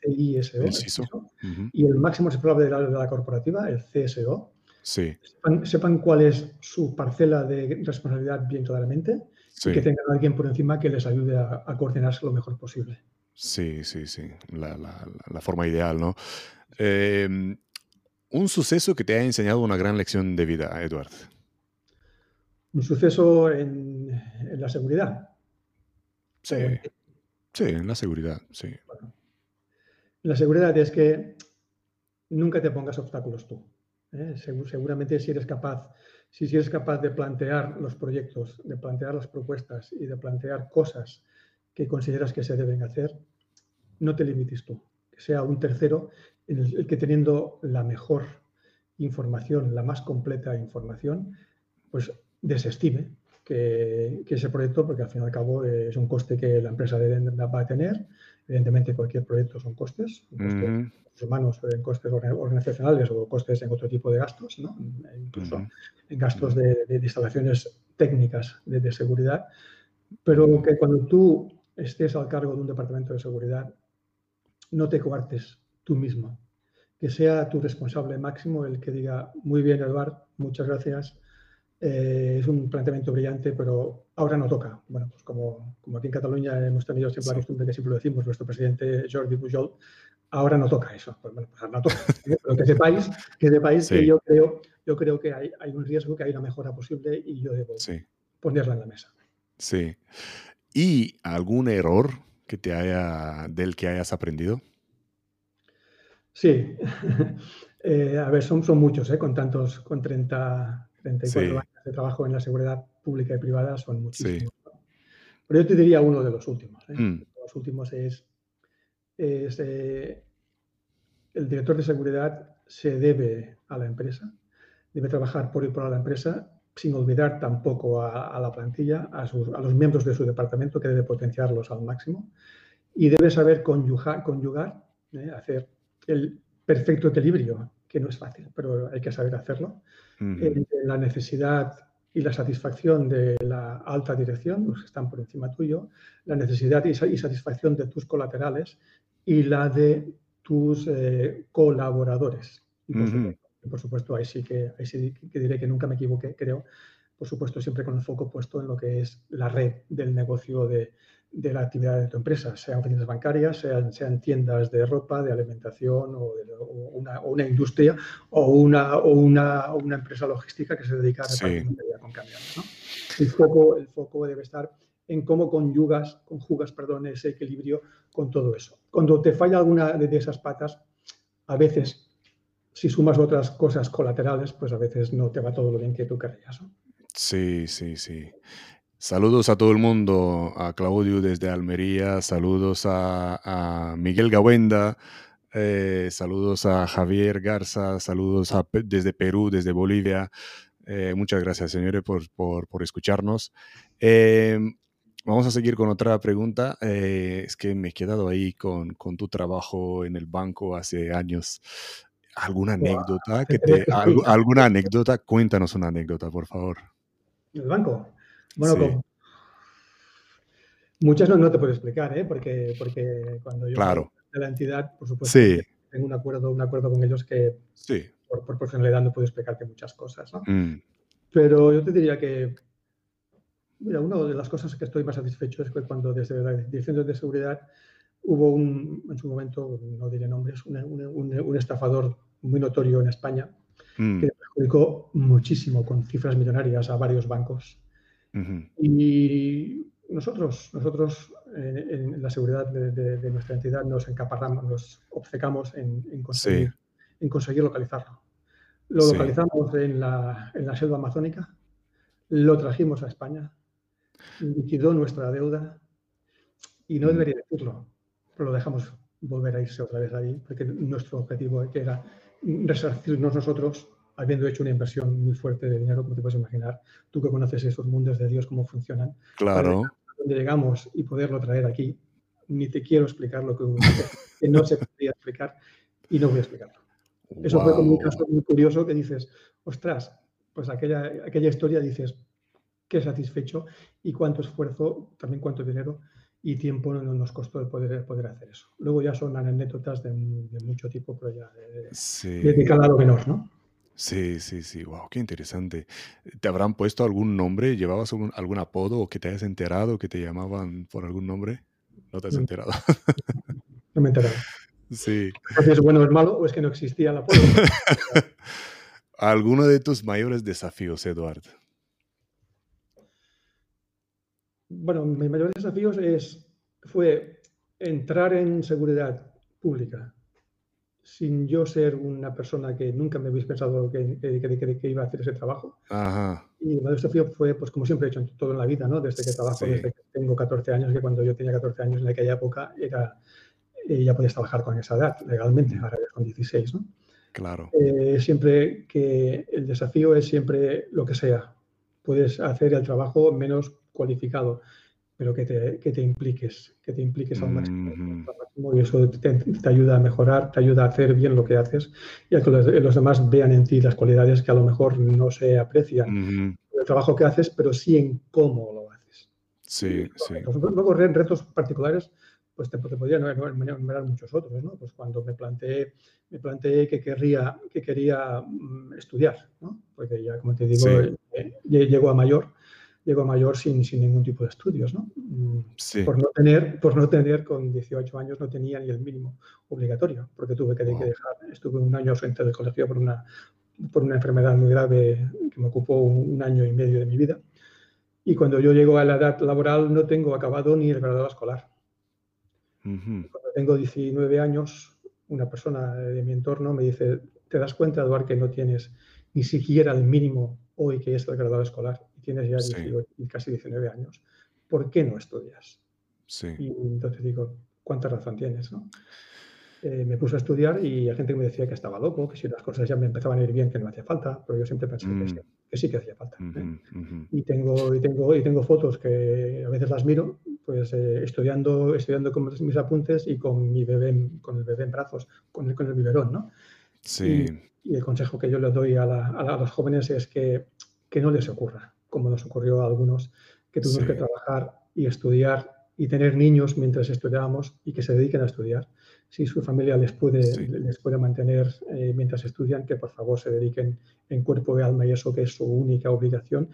CISO, y el máximo responsable de la, corporativa, el CSO, sepan, sepan, cuál es su parcela de responsabilidad bien claramente y que tengan a alguien por encima que les ayude a, coordinarse lo mejor posible. Sí, sí, sí, la, forma ideal, ¿no? Em, un suceso que te ha enseñado una gran lección de vida, Edward. Un suceso en, la seguridad. Sí, sí, en la seguridad, sí. la seguridad es que nunca te pongas obstáculos tú. ¿eh? seguramente si eres capaz si eres capaz de plantear los proyectos, de plantear las propuestas y de plantear cosas que consideras que se deben hacer, no te limites tú. Que sea un tercero el, que teniendo la mejor información, la más completa información, pues desestime que, ese proyecto, porque al fin y al cabo es un coste que la empresa va a tener. Evidentemente, cualquier proyecto son costes, humanos, en costes organizacionales o costes en otro tipo de gastos, ¿no? incluso en gastos de, instalaciones técnicas de, seguridad, pero que cuando tú estés al cargo de un departamento de seguridad, no te coartes tú mismo, que sea tu responsable máximo el que diga, muy bien, Eduard, muchas gracias, eh, es un planteamiento brillante, pero ahora no toca. Bueno, pues como, como aquí en Cataluña hemos tenido siempre la costumbre que siempre lo decimos, nuestro presidente Jordi Pujol ahora no toca eso. Pues bueno, pues no toca. Pero que sepáis, que sepáis que yo creo, yo creo que hay, hay, un riesgo, que hay una mejora posible y yo debo ponerla en la mesa. Sí. ¿Y algún error que te haya, del que hayas aprendido? Sí. Eh, a ver, son, son muchos, ¿eh? con tantos, con 30, 34 años de trabajo en la seguridad pública y privada, son muchísimos. Pero yo te diría uno de los últimos. ¿eh? Mm. Los últimos es eh, el director de seguridad se debe a la empresa, debe trabajar por y por la empresa sin olvidar tampoco a, la plantilla, a, los miembros de su departamento, que debe potenciarlos al máximo, y debe saber conjugar, conjugar ¿eh? hacer el perfecto equilibrio, que no es fácil, pero hay que saber hacerlo, entre la necesidad y la satisfacción de la alta dirección, los que están por encima tuyo, la necesidad y satisfacción de tus colaterales y la de tus eh, colaboradores. Y por, supuesto, ahí sí, que, ahí sí que diré que nunca me equivoqué, creo. Por supuesto, siempre con el foco puesto en lo que es la red del negocio de, de la actividad de tu empresa, sean oficinas bancarias, sean, sean tiendas de ropa, de alimentación o, una, una, industria o una, o una, una, empresa logística que se dedica a repartir con camiones. ¿no? El, foco, el foco debe estar en cómo conjugas, conjugas perdón, ese equilibrio con todo eso. Cuando te falla alguna de esas patas, a veces, si sumas otras cosas colaterales, pues a veces no te va todo lo bien que tú querrías. Sí, sí, sí. Saludos a todo el mundo, a Claudio desde Almería, saludos a, Miguel Gawenda, eh, saludos a Javier Garza, saludos desde Perú, desde Bolivia. Eh, muchas gracias, señores, por, por, escucharnos. Em, Vamos a seguir con otra pregunta. Eh, es que me he quedado ahí con, con, tu trabajo en el banco hace años. ¿Alguna anécdota? Que te, ¿Alguna anécdota? Cuéntanos una anécdota, por favor. ¿En el banco? Bueno, muchas no, no, te puedo explicar, ¿eh? porque, porque cuando yo claro. de la entidad, por supuesto, tengo un acuerdo, un acuerdo con ellos que sí. por, por personalidad no puedo explicarte muchas cosas. ¿no? Mm. Pero yo te diría que Mira, una de las cosas que estoy más satisfecho es que cuando desde la Dirección de Seguridad hubo un, en su momento, no diré nombres, un, estafador muy notorio en España mm. que perjudicó muchísimo con cifras millonarias a varios bancos. Y nosotros, nosotros en, la seguridad de, nuestra entidad nos encaparramos, nos obcecamos en, conseguir, en conseguir localizarlo. Lo localizamos en la, en la selva amazónica, lo trajimos a España, liquidó nuestra deuda y no mm. debería decirlo, pero lo dejamos volver a irse otra vez ahí, porque nuestro objetivo era resarcirnos nosotros habiendo hecho una inversión muy fuerte de dinero, como te puedes imaginar, tú que conoces esos mundos de Dios, cómo funcionan. Claro. Donde llegamos y poderlo traer aquí, ni te quiero explicar lo que, que no se podría explicar y no voy a explicarlo. Eso fue como un caso muy curioso que dices, ostras, pues aquella, aquella historia dices, qué satisfecho y cuánto esfuerzo, también cuánto dinero y tiempo nos costó el poder, poder hacer eso. Luego ya son anécdotas de, mucho tipo, pero ya de, calado menor, ¿no? Sí, sí, sí, wow, qué interesante. ¿Te habrán puesto algún nombre? ¿Llevabas algún, apodo o que te hayas enterado que te llamaban por algún nombre? ¿No te has enterado? No me he enterado. Sí. ¿Es bueno o es malo o es que no existía el apodo? ¿Alguno de tus mayores desafíos, Eduardo? bueno, mi mayor desafío es, fue entrar en seguridad pública sin yo ser una persona que nunca me hubiese pensado que, que, iba a hacer ese trabajo. Y mi mayor desafío fue, pues como siempre he hecho en todo en la vida, ¿no? Desde que trabajo, desde que tengo 14 años, que cuando yo tenía 14 años en aquella época era, eh, ya podías trabajar con esa edad legalmente, ahora ya con 16, ¿no? Claro. Eh, siempre que el desafío es siempre lo que sea. Puedes hacer el trabajo menos cualificado, pero que te, que te impliques, que te impliques al máximo, y eso te, ayuda a mejorar, te ayuda a hacer bien lo que haces y a que los, demás vean en ti las cualidades que a lo mejor no se aprecian en el trabajo que haces, pero sí en cómo lo haces. Sí, sí. Luego, retos particulares, pues te, te podría enumerar muchos otros, ¿no? Pues cuando me planteé, me planteé que, querría, que quería mm, estudiar, ¿no? Porque ya, como te digo, eh, llego a mayor llego mayor sin, sin ningún tipo de estudios, ¿no? Mm, por, no tener, por no tener, con 18 años no tenía ni el mínimo obligatorio, porque tuve que, dejar, estuve un año frente del colegio por una, por una enfermedad muy grave que me ocupó un, año y medio de mi vida. Y cuando yo llego a la edad laboral no tengo acabado ni el grado escolar. Cuando tengo 19 años, una persona de mi entorno me dice, ¿te das cuenta, Eduardo, que no tienes ni siquiera el mínimo hoy que es el graduado escolar y tienes ya casi 19 años, ¿por qué no estudias? Y entonces digo, ¿cuánta razón tienes? ¿no? Eh, me puse a estudiar y hay gente me decía que estaba loco, que si las cosas ya me empezaban a ir bien, que no hacía falta, pero yo siempre pensé que sí. Mm. que sí que hacía falta. ¿eh? Y, tengo, y, tengo, y tengo fotos que a veces las miro, pues eh, estudiando, estudiando con mis apuntes y con mi bebé, con el bebé en brazos, con el, con el biberón, ¿no? Sí. Y, el consejo que yo le doy a, a, los jóvenes es que, que, no les ocurra, como nos ocurrió a algunos, que tuvimos que trabajar y estudiar y tener niños mientras estudiábamos y que se dediquen a estudiar si su familia les puede, les puede mantener eh, mientras estudian, que por favor se dediquen en cuerpo y alma y eso que es su única obligación.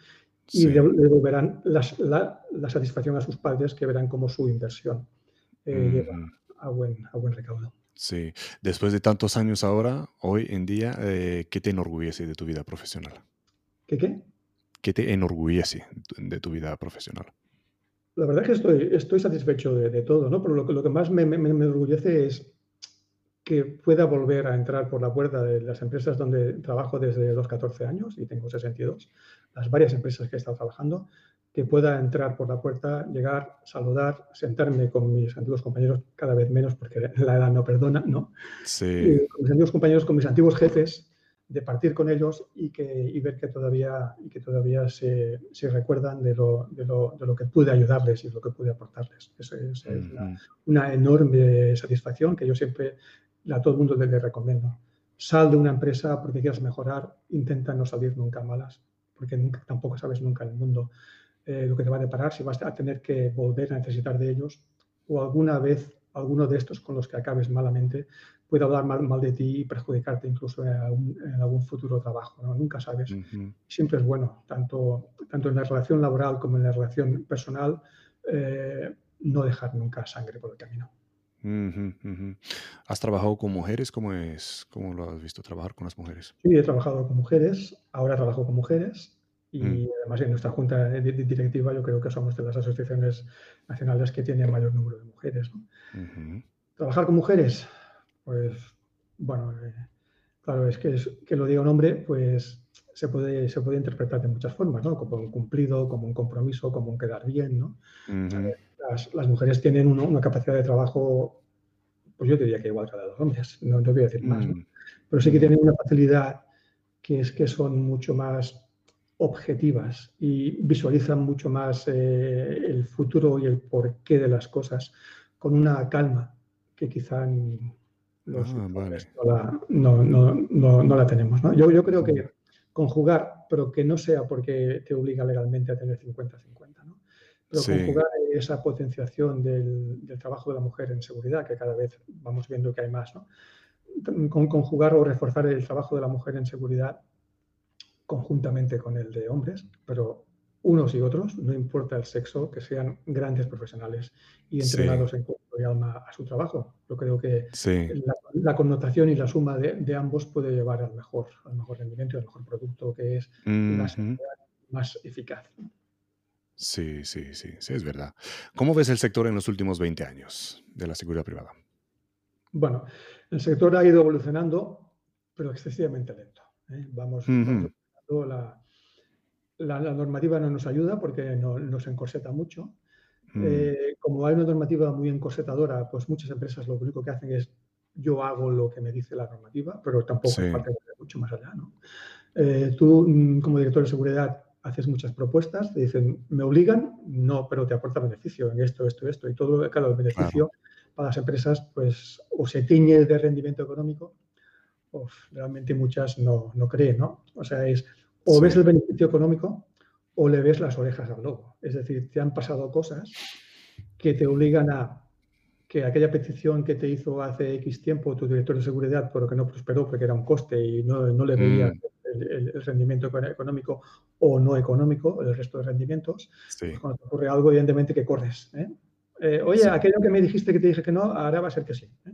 Y luego verán la, la, satisfacción a sus padres que verán como su inversión eh, lleva a buen, a buen recaudo. Sí, después de tantos años ahora, hoy en día, eh, ¿qué te enorgullece de tu vida profesional? ¿Qué qué? ¿Qué te enorgullece de tu vida profesional? La verdad es que estoy, estoy satisfecho de, todo, ¿no? Pero lo, lo que más me, me, me, enorgullece es que pueda volver a entrar por la puerta de las empresas donde trabajo desde los 14 años y tengo 62, las varias empresas que he estado trabajando, que pueda entrar por la puerta, llegar, saludar, sentarme con mis antiguos compañeros, cada vez menos porque la edad no perdona, ¿no? Sí. con mis antiguos compañeros, con mis antiguos jefes, de partir con ellos y, que, y ver que todavía, y que todavía se, se recuerdan de lo, de, lo, de lo, que pude ayudarles y lo que pude aportarles. Eso es, una, enorme satisfacción que yo siempre a todo el mundo les recomiendo. Sal de una empresa porque quieras mejorar, intenta no salir nunca malas, porque nunca, tampoco sabes nunca en el mundo eh, lo que te va a deparar, si vas a tener que volver a necesitar de ellos o alguna vez alguno de estos con los que acabes malamente puede hablar mal, de ti y perjudicarte incluso en algún, futuro trabajo. ¿no? Nunca sabes. Siempre es bueno, tanto, tanto en la relación laboral como en la relación personal, eh, no dejar nunca sangre por el camino. ¿Has trabajado con mujeres? ¿Cómo, es, ¿Cómo lo has visto trabajar con las mujeres? Sí, he trabajado con mujeres, ahora trabajo con mujeres y mm. además en nuestra junta directiva yo creo que somos de las asociaciones nacionales que tienen mayor número de mujeres. Trabajar con mujeres, pues, bueno, eh, claro, es que, que lo diga un hombre, pues se puede, se puede interpretar de muchas formas, ¿no? Como un cumplido, como un compromiso, como un quedar bien, ¿no? las, las, mujeres tienen una capacidad de trabajo, pues yo diría que igual que la de los hombres, no, no voy a decir más, ¿no? Mm. Pero sí que tienen una facilidad que es que son mucho más objetivas y visualizan mucho más eh, el futuro y el porqué de las cosas con una calma que quizá Ah, no, no, la tenemos. ¿no? Yo, yo creo que conjugar, pero que no sea porque te obliga legalmente a tener 50-50, ¿no? pero conjugar esa potenciación del, trabajo de la mujer en seguridad, que cada vez vamos viendo que hay más, ¿no? Con, conjugar o reforzar el trabajo de la mujer en seguridad conjuntamente con el de hombres, pero unos y otros, no importa el sexo, que sean grandes profesionales y entrenados en y alma a su trabajo. Yo creo que la, connotación y la suma de, ambos puede llevar al mejor, al mejor rendimiento y al mejor producto que es más, eficaz. Sí, sí, sí, sí, es verdad. ¿Cómo ves el sector en los últimos 20 años de la seguridad privada? Bueno, el sector ha ido evolucionando, pero excesivamente lento. ¿eh? Vamos, la, la, normativa no nos ayuda porque no, nos encorseta mucho. Mm. Eh, como hay una normativa muy encorsetadora, pues muchas empresas lo único que hacen es yo hago lo que me dice la normativa, pero tampoco sí. mucho más allá. ¿no? Eh, tú, mm, como director de seguridad, haces muchas propuestas, te dicen, ¿me obligan? No, pero te aporta beneficio en esto, esto, esto. Y todo, claro, el beneficio para las empresas, pues, o se tiñe de rendimiento económico, o realmente muchas no, no creen, ¿no? O sea, es o ves el beneficio económico o le ves las orejas al lobo. Es decir, te han pasado cosas que te obligan a que aquella petición que te hizo hace X tiempo tu director de seguridad, pero que no prosperó porque era un coste y no, no le veía mm. el, rendimiento económico o no económico, el resto de rendimientos, pues cuando te ocurre algo, evidentemente que corres. ¿eh? Eh, oye, aquello que me dijiste que te dije que no, ahora va a ser que sí. ¿eh?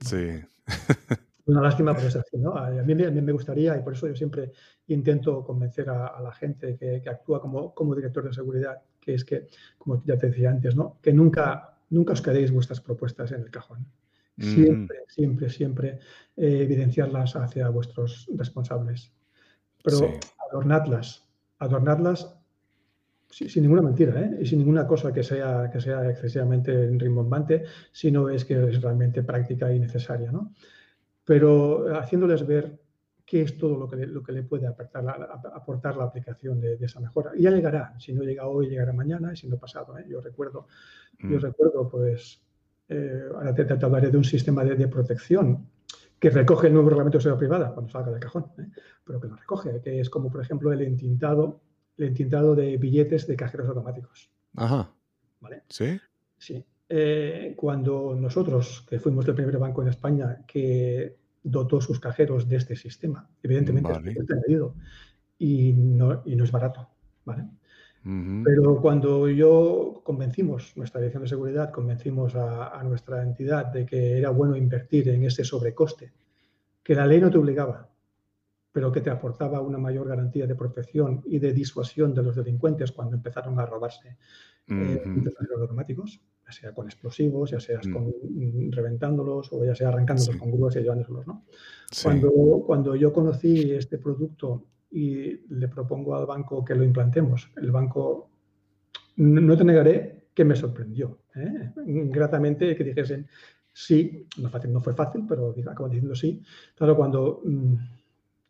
Sí. una lástima, pero es así, ¿no? A mí, me gustaría, y por eso yo siempre intento convencer a, la gente que, actúa como, como, director de seguridad, que es que, como ya te decía antes, ¿no? Que nunca, nunca os quedéis vuestras propuestas en el cajón. Siempre, siempre, siempre eh, evidenciarlas hacia vuestros responsables. Pero adornadlas, adornadlas sin ninguna mentira, ¿eh? y sin ninguna cosa que sea, que sea excesivamente rimbombante, sino es que es realmente práctica y necesaria, ¿no? Pero haciéndoles ver qué es todo lo que le, lo que le puede aportar la, aportar la aplicación de, esa mejora. Y ya llegará, si no llega hoy, llegará mañana, y si no pasado. ¿eh? Yo recuerdo, yo mm. recuerdo, pues, eh, ahora te, te, hablaré de un sistema de, protección que recoge el nuevo reglamento de seguridad privada cuando salga del cajón, ¿eh? pero que lo recoge, que es como, por ejemplo, el entintado, el entintado de billetes de cajeros automáticos. Ajá. ¿Vale? ¿Sí? Sí. Cuando nosotros, que fuimos el primer banco en España que dotó sus cajeros de este sistema. Evidentemente es y no, y no es barato. ¿vale? Pero cuando yo convencimos, nuestra dirección de seguridad, convencimos a, nuestra entidad de que era bueno invertir en ese sobrecoste, que la ley no te obligaba, pero que te aportaba una mayor garantía de protección y de disuasión de los delincuentes cuando empezaron a robarse eh, automáticos, ya sea con explosivos, ya sea con mm, reventándolos o ya sea arrancándolos con grúas y llevándolos. ¿no? Cuando, cuando yo conocí este producto y le propongo al banco que lo implantemos, el banco, no te negaré que me sorprendió, ¿eh? gratamente que dijesen sí, no, fácil, no fue fácil, pero acabo diciendo sí. Claro, cuando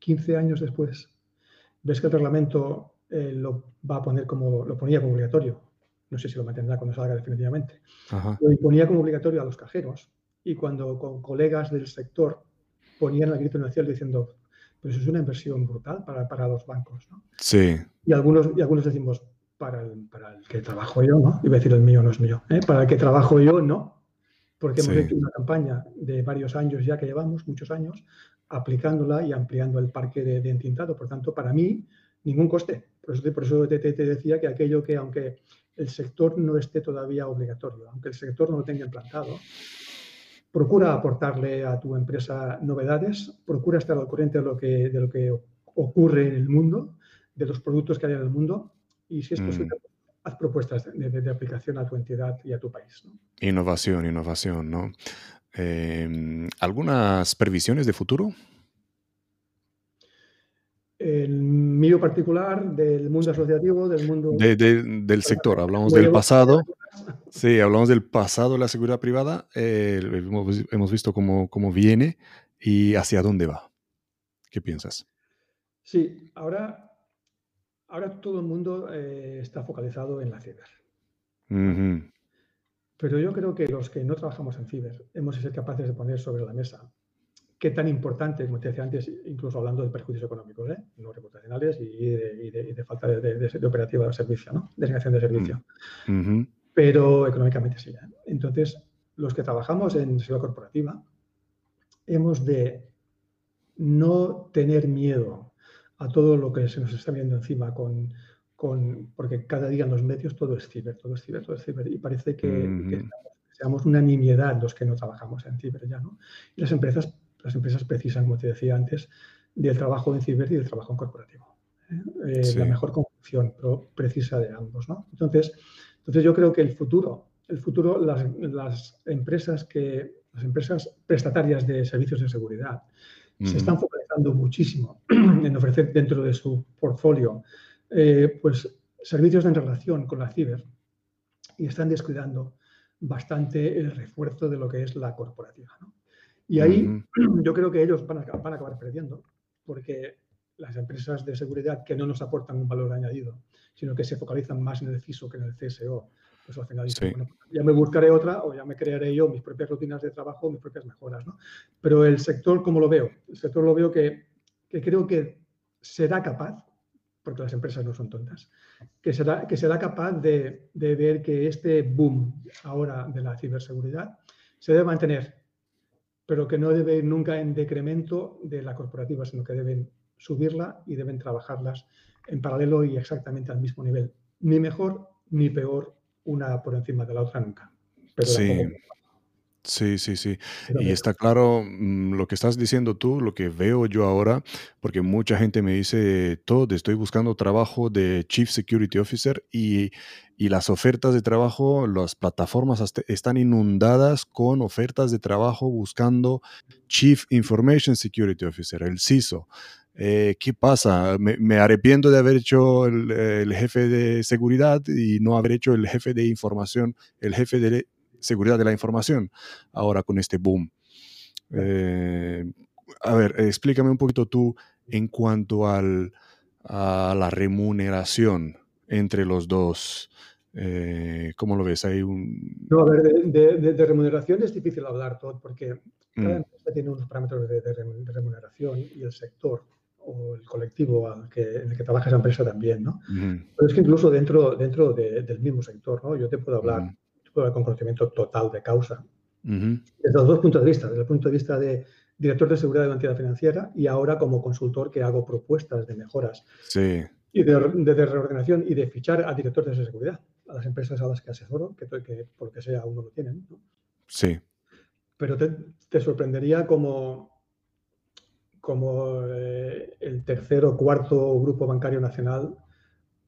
15 mm, años después ves que el reglamento eh, lo va a poner como, lo ponía como obligatorio, no sé si lo mantendrá cuando salga definitivamente, lo imponía como obligatorio a los cajeros y cuando con colegas del sector ponían el grito en el cielo diciendo, pues eso es una inversión brutal para, para los bancos, ¿no? Sí. Y algunos, y algunos decimos, para el, para el que trabajo yo, ¿no? Iba a decir el mío no es mío, ¿eh? Para el que trabajo yo, no. Porque hemos hecho una campaña de varios años ya que llevamos, muchos años, aplicándola y ampliando el parque de, de entintado. Por tanto, para mí, ningún coste. Por eso, por eso te, te, decía que aquello que, aunque el sector no esté todavía obligatorio, aunque el sector no lo tenga implantado, procura aportarle a tu empresa novedades, procura estar al corriente de lo que, de lo que ocurre en el mundo, de los productos que hay en el mundo, y si es posible, mm. haz propuestas de, aplicación a tu entidad y a tu país. Innovación, innovación, ¿no? Em, ¿Algunas previsiones de futuro? el mío particular, del mundo asociativo, del mundo... del sector, hablamos del pasado. Sí, hablamos del pasado de la seguridad privada. Eh, hemos, visto cómo, cómo, viene y hacia dónde va. ¿Qué piensas? Sí, ahora, ahora todo el mundo eh, está focalizado en la ciber. Pero yo creo que los que no trabajamos en ciber hemos de ser capaces de poner sobre la mesa qué tan importante, como te decía antes, incluso hablando de perjuicios económicos, ¿eh? no reputacionales y de, falta de, operativa de servicio, ¿no? de negación de servicio. Mm. Pero económicamente sí. ¿eh? Entonces, los que trabajamos en seguridad corporativa, hemos de no tener miedo a todo lo que se nos está viendo encima con, con porque cada día en los medios todo es ciber, todo es ciber, todo es ciber y parece que, seamos una nimiedad los que no trabajamos en ciber ya, ¿no? Y las empresas las empresas precisan, como te decía antes, del trabajo en ciber y del trabajo en corporativo. ¿eh? Eh, la mejor conjunción precisa de ambos. ¿no? Entonces, entonces, yo creo que el futuro, el futuro las, las empresas que, las empresas prestatarias de servicios de seguridad se están focalizando muchísimo en ofrecer dentro de su portfolio eh, pues, servicios en relación con la ciber y están descuidando bastante el refuerzo de lo que es la corporativa. ¿no? Y ahí yo creo que ellos van a, van a, acabar perdiendo, porque las empresas de seguridad que no nos aportan un valor añadido, sino que se focalizan más en el CISO que en el CSO, pues al final bueno, ya me buscaré otra o ya me crearé yo mis propias rutinas de trabajo, mis propias mejoras. ¿no? Pero el sector, como lo veo? El sector lo veo que, que creo que será capaz, porque las empresas no son tontas, que será, que será capaz de, de ver que este boom ahora de la ciberseguridad se debe mantener pero que no debe ir nunca en decremento de la corporativa, sino que deben subirla y deben trabajarlas en paralelo y exactamente al mismo nivel. Ni mejor ni peor una por encima de la otra nunca. sí. Sí, sí, sí. Y está claro mm, lo que estás diciendo tú, lo que veo yo ahora, porque mucha gente me dice, todo, estoy buscando trabajo de Chief Security Officer y, y las ofertas de trabajo, las plataformas están inundadas con ofertas de trabajo buscando Chief Information Security Officer, el CISO. Eh, ¿Qué pasa? Me, arrepiento de haber hecho el, el, jefe de seguridad y no haber hecho el jefe de información, el jefe de seguridad de la información ahora con este boom. Eh, A ver, explícame un poquito tú en cuanto al, a la remuneración entre los dos. Eh, ¿Cómo lo ves? Hay un... No, a ver, de, remuneración es difícil hablar todo porque cada mm. empresa tiene unos parámetros de, remuneración y el sector o el colectivo que, en el que trabaja esa empresa también, ¿no? Pero es que incluso dentro, dentro del mismo sector, ¿no? Yo te puedo hablar, con conocimiento total de causa, desde los dos puntos de vista, desde el punto de vista de director de seguridad de una entidad financiera y ahora como consultor que hago propuestas de mejoras sí. y de, reordenación y de fichar a directores de seguridad, a las empresas a las que asesoro, que, que por lo que sea uno lo tienen. ¿no? Sí. Pero te, sorprendería como, como eh, el tercer o cuarto grupo bancario nacional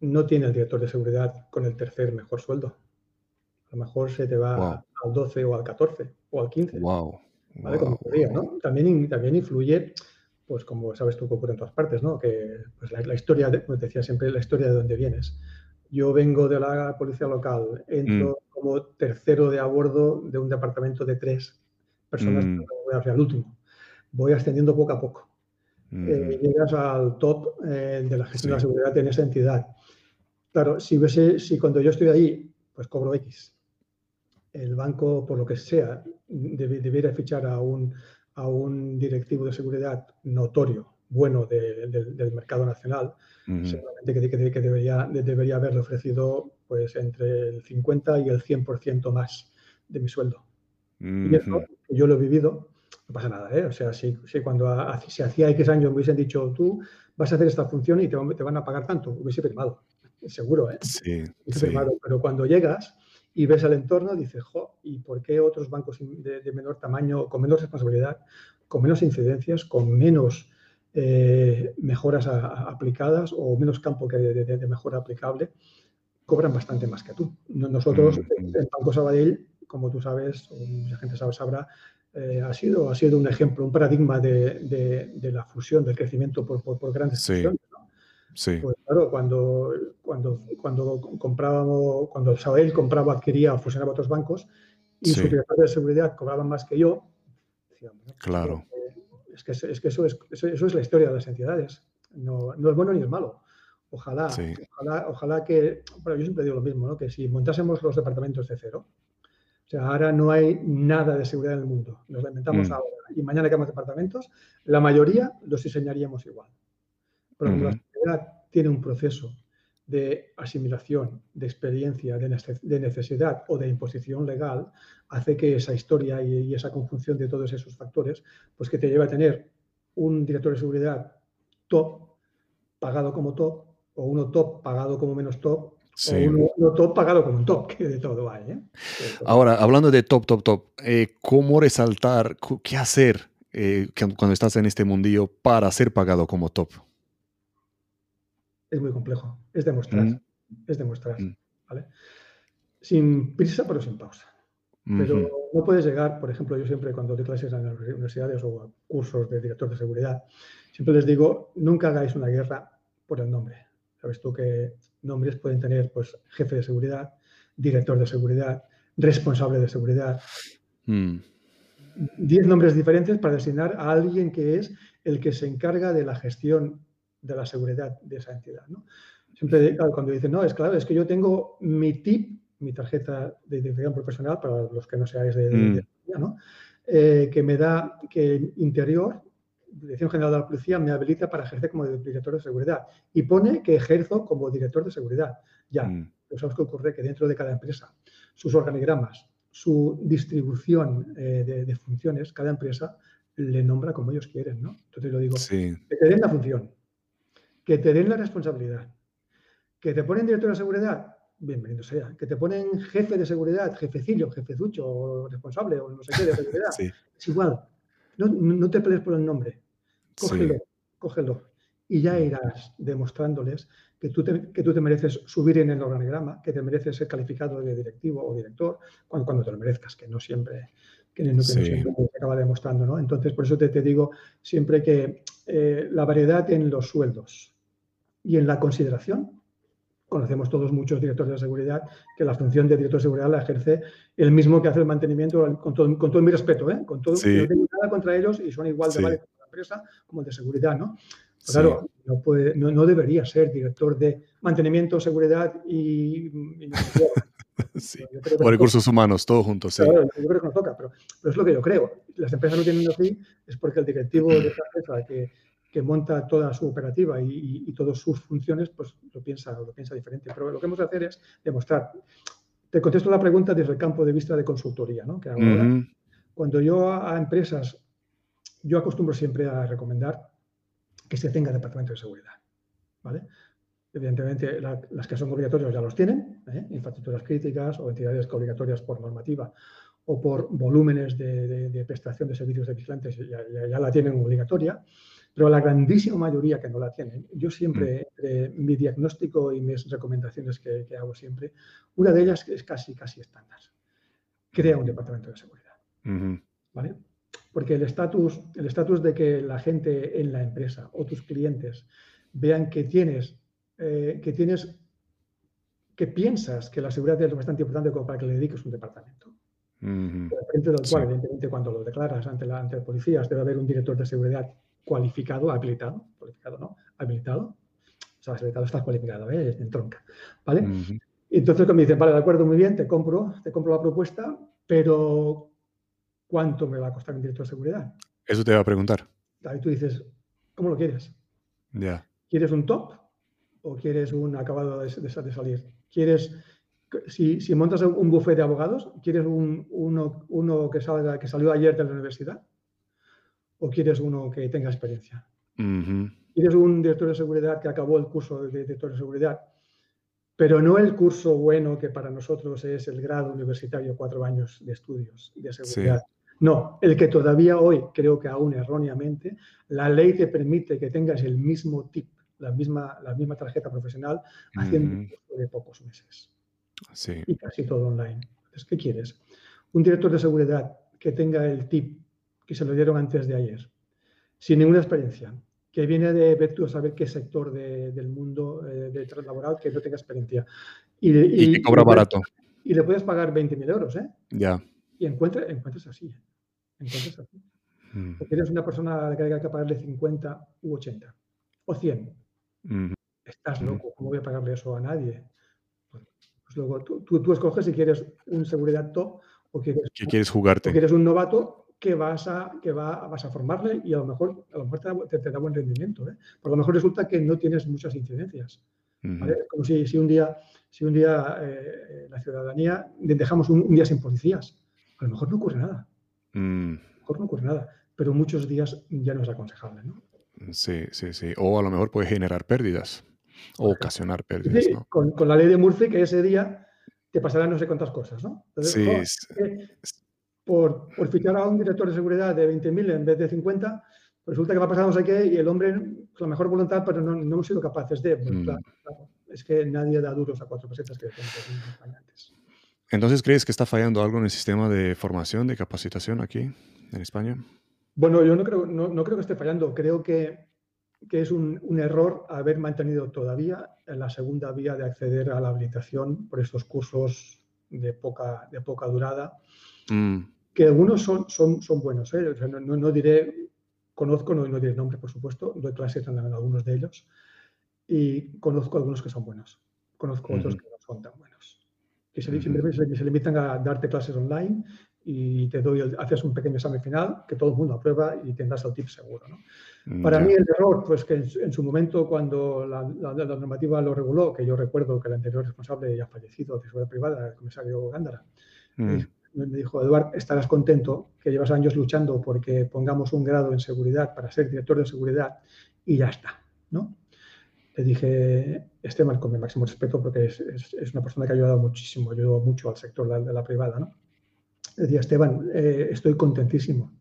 no tiene el director de seguridad con el tercer mejor sueldo. A lo mejor se te va al 12 o al 14 o al 15. Wow. ¿vale? Como ¿no? También, también influye, pues como sabes tú que ocurre en todas partes, ¿no? Que pues la, historia, de, como te decía siempre, la historia de dónde vienes. Yo vengo de la policía local, entro mm. como tercero de a bordo de un departamento de tres personas, mm. voy al último. Voy ascendiendo poco a poco. Mm. Eh, llegas al top eh, de la gestión de la seguridad en esa entidad. Claro, si, si cuando yo estoy ahí, pues cobro X el banco, por lo que sea, debiera fichar a un, a un directivo de seguridad notorio, bueno del mercado nacional, seguramente que, debería, debería haberle ofrecido pues entre el 50 y el 100% más de mi sueldo. Y eso, yo lo he vivido, no pasa nada, ¿eh? O sea, si, si cuando se hacía X años me hubiesen dicho, tú vas a hacer esta función y te, te van a pagar tanto, hubiese firmado, seguro, ¿eh? Sí, pero cuando llegas y ves el entorno, dices, jo, ¿y por qué otros bancos de, menor tamaño, con menos responsabilidad, con menos incidencias, con menos eh, mejoras aplicadas o menos campo que de, mejora aplicable, cobran bastante más que tú? Nosotros, en Banco Sabadell, como tú sabes, o mucha gente sabe, sabrá, eh, ha, sido, ha sido un ejemplo, un paradigma de, la fusión, del crecimiento por, por, grandes sí. Sí. Pues claro, cuando, cuando, cuando comprábamos, cuando Sabadell compraba, adquiría o fusionaba otros bancos y sus directores de seguridad cobraban más que yo, claro. Es que, es que eso, es, eso, es la historia de las entidades. No, no es bueno ni es malo. Ojalá, ojalá, ojalá que, bueno, yo siempre digo lo mismo, ¿no? que si montásemos los departamentos de cero, o sea, ahora no hay nada de seguridad en el mundo, nos la inventamos mm. ahora y mañana que hagamos departamentos, la mayoría los diseñaríamos igual. Pero como la sociedad tiene un proceso de asimilación, de experiencia, de necesidad o de imposición legal, hace que esa historia y, esa conjunción de todos esos factores, pues que te lleva a tener un director de seguridad top, pagado como top, o uno top pagado como menos top, o uno, top pagado como un top, que de todo hay. ¿eh? Ahora, hablando de top, top, top, eh, ¿cómo resaltar, qué hacer eh, cuando estás en este mundillo para ser pagado como top? Es muy complejo. Es demostrar. Mm. Es demostrar. Mm. ¿vale? Sin prisa, pero sin pausa. Pero no puedes llegar, por ejemplo, yo siempre cuando doy clases en las universidades o a cursos de director de seguridad, siempre les digo, nunca hagáis una guerra por el nombre. Sabes tú que nombres pueden tener pues jefe de seguridad, director de seguridad, responsable de seguridad. Mm. Diez nombres diferentes para designar a alguien que es el que se encarga de la gestión de la seguridad de esa entidad. ¿no? Siempre cuando dicen, no, es claro, es que yo tengo mi TIP, mi tarjeta de identificación profesional, para los que no seáis de, mm. ¿no? Eh, que me da que Interior, Dirección General de la Policía, me habilita para ejercer como director de seguridad. Y pone que ejerzo como director de seguridad. Ya, mm. ¿sabes qué ocurre? Que dentro de cada empresa, sus organigramas, su distribución eh, de, funciones, cada empresa le nombra como ellos quieren, ¿no? Entonces lo digo, sí. que te den la función, que te den la responsabilidad, que te ponen director de seguridad, bienvenido sea, que te ponen jefe de seguridad, jefecillo, jefezucho, o responsable, o no sé qué de seguridad, es igual, no, te pelees por el nombre, cógelo, cógelo, y ya irás demostrándoles que tú, te, que tú te mereces subir en el organigrama, que te mereces ser calificado de directivo o director, cuando, cuando te lo merezcas, que no siempre, que no, siempre se acaba demostrando, ¿no? Entonces, por eso te, te digo siempre que eh, la variedad en los sueldos, y en la consideración, conocemos todos muchos directores de seguridad que la función de director de seguridad la ejerce el mismo que hace el mantenimiento, con todo, con todo mi respeto, ¿eh? con todo, no tengo nada contra ellos y son igual de empresa como el de seguridad, ¿no? Claro, no, puede, no, debería ser director de mantenimiento, seguridad y... sí. o recursos humanos, todo juntos, sí. Claro, yo creo que nos toca, pero, pero, es lo que yo creo. Las empresas no tienen así, es porque el directivo de esa empresa que, que monta toda su operativa y, y, todas sus funciones, pues lo piensa, lo piensa diferente. Pero lo que hemos de hacer es demostrar. Te contesto la pregunta desde el campo de vista de consultoría, ¿no? Que cuando yo a, a empresas, yo acostumbro siempre a recomendar que se tenga departamento de seguridad. ¿vale? Evidentemente, las que son obligatorias ya los tienen, ¿eh? infraestructuras críticas o entidades obligatorias por normativa o por volúmenes de, prestación de servicios de vigilantes ya, la tienen obligatoria, pero la grandísima mayoría que no la tienen, yo siempre, mm. mi diagnóstico y mis recomendaciones que, hago siempre, una de ellas es casi, casi estándar. Crea un departamento de seguridad. ¿Vale? Porque el estatus el estatus de que la gente en la empresa o tus clientes vean que tienes, eh, que tienes, que piensas que la seguridad es bastante importante como para que le dediques un departamento. evidentemente, cuando lo declaras ante, la, ante policías, debe haber un director de seguridad cualificado, habilitado, cualificado no, habilitado. O sea, habilitado está cualificado, ¿eh? en tronca. ¿Vale? Entonces me dicen, vale, de acuerdo, muy bien, te compro, te compro la propuesta, pero ¿cuánto me va a costar un director de seguridad? Eso te va a preguntar. Ahí tú dices, ¿cómo lo quieres? Ya. ¿Quieres un top o quieres un acabado de, salir? ¿Quieres, si, si, montas un buffet de abogados, ¿quieres un, uno, uno que, salga, que salió ayer de la universidad? ¿O quieres uno que tenga experiencia? ¿Quieres un director de seguridad que acabó el curso de director de seguridad pero no el curso bueno que para nosotros es el grado universitario, cuatro años de estudios y de seguridad. No, el que todavía hoy, creo que aún erróneamente, la ley te permite que tengas el mismo tip, la misma, la misma tarjeta profesional, haciendo un curso de pocos meses. Sí. Y casi todo online. Entonces, ¿qué quieres? Un director de seguridad que tenga el tip que se lo dieron antes de ayer, sin ninguna experiencia, que viene de ver tú a saber qué sector del mundo eh, de laboral que no tenga experiencia. Y, y, que cobra barato. Y le puedes pagar 20.000 euros, ¿eh? Ya. Y encuentras, encuentras así. Encuentras así. Mm. Porque eres una persona a la que hay que pagarle 50 u 80 o 100. Mm. Estás loco, ¿cómo voy a pagarle eso a nadie? Pues, luego tú, tú, escoges si quieres un seguridad top o quieres, ¿Qué quieres jugarte? O quieres un novato que vas a, que va, vas a formarle y a lo mejor, a lo mejor te, da, buen rendimiento. ¿eh? Por lo mejor resulta que no tienes muchas incidencias. Como si, si, un día, si un día eh, la ciudadanía dejamos un, día sin policías. A lo mejor no ocurre nada. Mm. A lo mejor no ocurre nada. Pero muchos días ya no es aconsejable. ¿no? Sí, sí, sí. O a lo mejor puede generar pérdidas o ocasionar pérdidas. ¿no? Con, con, la ley de Murphy, que ese día te pasarán no sé cuántas cosas, ¿no? sí, por, por fichar a un director de seguridad de 20.000 en vez de 50, pues resulta que va a pasar no sé qué y el hombre con la mejor voluntad, pero no, no hemos sido capaces de. Pues, mm. es que nadie da duros a cuatro pesetas que decían antes. Entonces, ¿crees que está fallando algo en el sistema de formación, de capacitación aquí en España? Bueno, yo no creo, no, no creo que esté fallando. Creo que, que es un, un, error haber mantenido todavía la segunda vía de acceder a la habilitación por estos cursos de poca, de poca durada. Mm que algunos son, son, son buenos. ¿eh? no, diré, conozco, no, no diré nombre, por supuesto, doy clases en, algunos de ellos y conozco algunos que son buenos. Conozco otros que no son tan buenos. Que se, simplemente se, limitan a darte clases online y te doy, haces un pequeño examen final que todo el mundo aprueba y tendrás el tip seguro. ¿no? Mm, Para mí el error, pues que en, su momento cuando la, normativa lo reguló, que yo recuerdo que el anterior responsable ya fallecido de seguridad privada, el comisario Gándara, mm me dijo, Eduard, estarás contento que llevas años luchando porque pongamos un grado en seguridad para ser director de seguridad y ya está, ¿no? Le dije, Esteban, con mi máximo respeto, porque es, es, una persona que ha ayudado muchísimo, ayudó mucho al sector de la, privada, ¿no? Le decía, Esteban, eh, estoy contentísimo,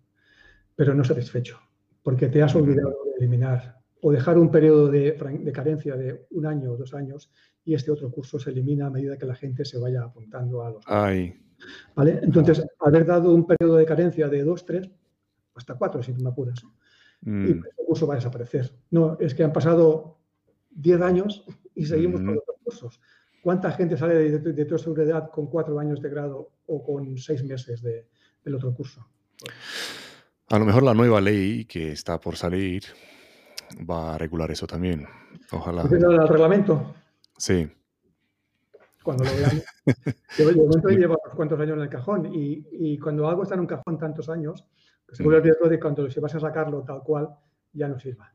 pero no satisfecho, porque te has olvidado de eliminar o dejar un periodo de, de carencia de un año o dos años y este otro curso se elimina a medida que la gente se vaya apuntando a los... Ay, ¿Vale? Entonces, haber dado un periodo de carencia de dos, tres, hasta cuatro, si no me apuras, y mm. el curso va a desaparecer. No, es que han pasado diez años y seguimos con los cursos. ¿Cuánta gente sale de, de, de seguridad con cuatro años de grado o con seis meses de, del otro curso? A lo mejor la nueva ley que está por salir va a regular eso también. Ojalá. el reglamento? Sí. Cuando lo veamos. Yo, momento llevo unos cuantos años en el cajón y, y, cuando algo está en un cajón tantos años, pues se vuelve el riesgo de cuando si vas a sacarlo tal cual, ya no sirva.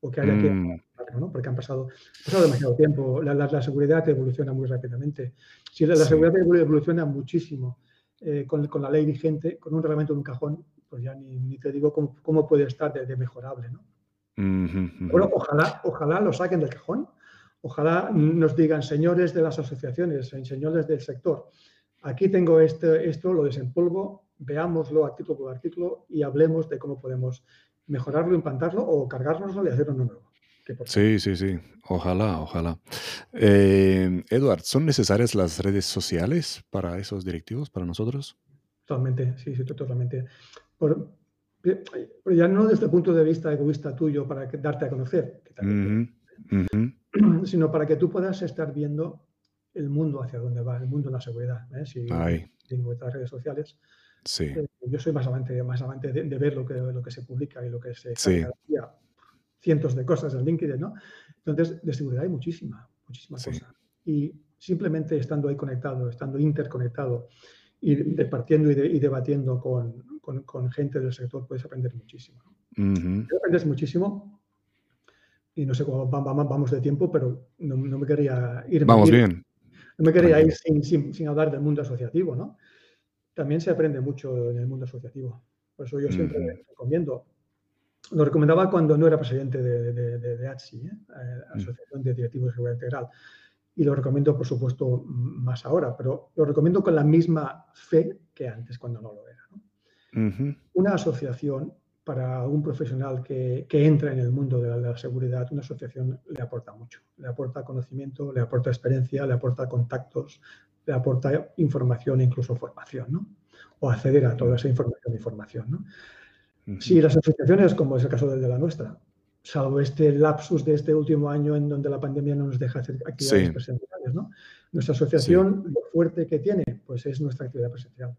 O que haya que mm. ¿no? Porque han pasado, pasado demasiado tiempo. La, la, seguridad evoluciona muy rápidamente. Si la, seguridad evoluciona muchísimo eh, con, con, la ley vigente, con un reglamento de un cajón, pues ya ni, ni te digo cómo, cómo, puede estar de, de mejorable, ¿no? Bueno, ojalá, ojalá lo saquen del cajón. Ojalá nos digan, señores de las asociaciones, señores del sector, aquí tengo este, esto, lo desempolvo, veámoslo artículo por artículo y hablemos de cómo podemos mejorarlo, implantarlo o cargárnoslo y hacer uno nuevo. Sí, sí, sí. Ojalá, ojalá. Eh, Edward, ¿son necesarias las redes sociales para esos directivos, para nosotros? Totalmente, sí, sí, totalmente. Por, pero ya no desde el punto de vista egoísta tuyo para darte a conocer, sino para que tú puedas estar viendo el mundo hacia dónde va, el mundo de la seguridad. ¿eh? Si tengo estas redes sociales, sí. Eh, yo soy más amante, más amante de, ver lo que, lo que se publica y lo que se sí. cientos de cosas en LinkedIn, ¿no? Entonces, de seguridad hay muchísima, muchísima cosa. Y simplemente estando ahí conectado, estando interconectado y departiendo y, debatiendo con, con, gente del sector puedes aprender muchísimo. Aprendes muchísimo y no sé cómo vamos de tiempo, pero no, me quería ir. Vamos bien. No me quería ir sin, sin, sin, hablar del mundo asociativo, ¿no? También se aprende mucho en el mundo asociativo. Por eso yo siempre recomiendo. Lo recomendaba cuando no era presidente de, de, de, de ATSI, ¿eh? Eh, mm. Asociación de Directivos de Seguridad Integral y lo recomiendo, por supuesto, más ahora, pero lo recomiendo con la misma fe que antes, cuando no lo era. Una asociación para un profesional que, que entra en el mundo de la, seguridad, una asociación le aporta mucho. Le aporta conocimiento, le aporta experiencia, le aporta contactos, le aporta información e incluso formación, ¿no? O acceder a toda esa información y formación, ¿no? Si las asociaciones, como es el caso de la nuestra, salvo este lapsus de este último año en donde la pandemia no nos deja hacer actividades presenciales. ¿no? Nuestra asociación, lo fuerte que tiene, pues es nuestra actividad presencial.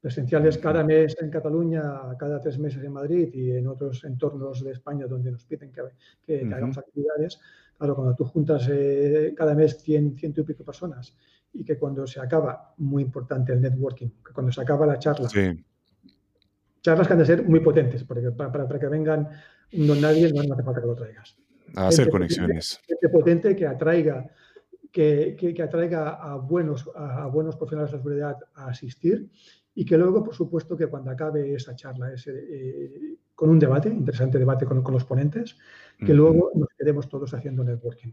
Presenciales cada mes en Cataluña, cada tres meses en Madrid y en otros entornos de España donde nos piden que, que, hagamos actividades. Claro, cuando tú juntas eh, cada mes 100, ciento y pico personas y que cuando se acaba, muy importante el networking, que cuando se acaba la charla, charlas que han de ser muy potentes, porque para, para que vengan no nadie, no, hace falta que lo traigas. A hacer conexiones. Gente potente que atraiga, que, que, atraiga a buenos, a, buenos profesionales de seguridad a asistir y que luego, por supuesto, que cuando acabe esa charla, ese, eh, con un debate, interesante debate con, con los ponentes, que luego nos quedemos todos haciendo networking.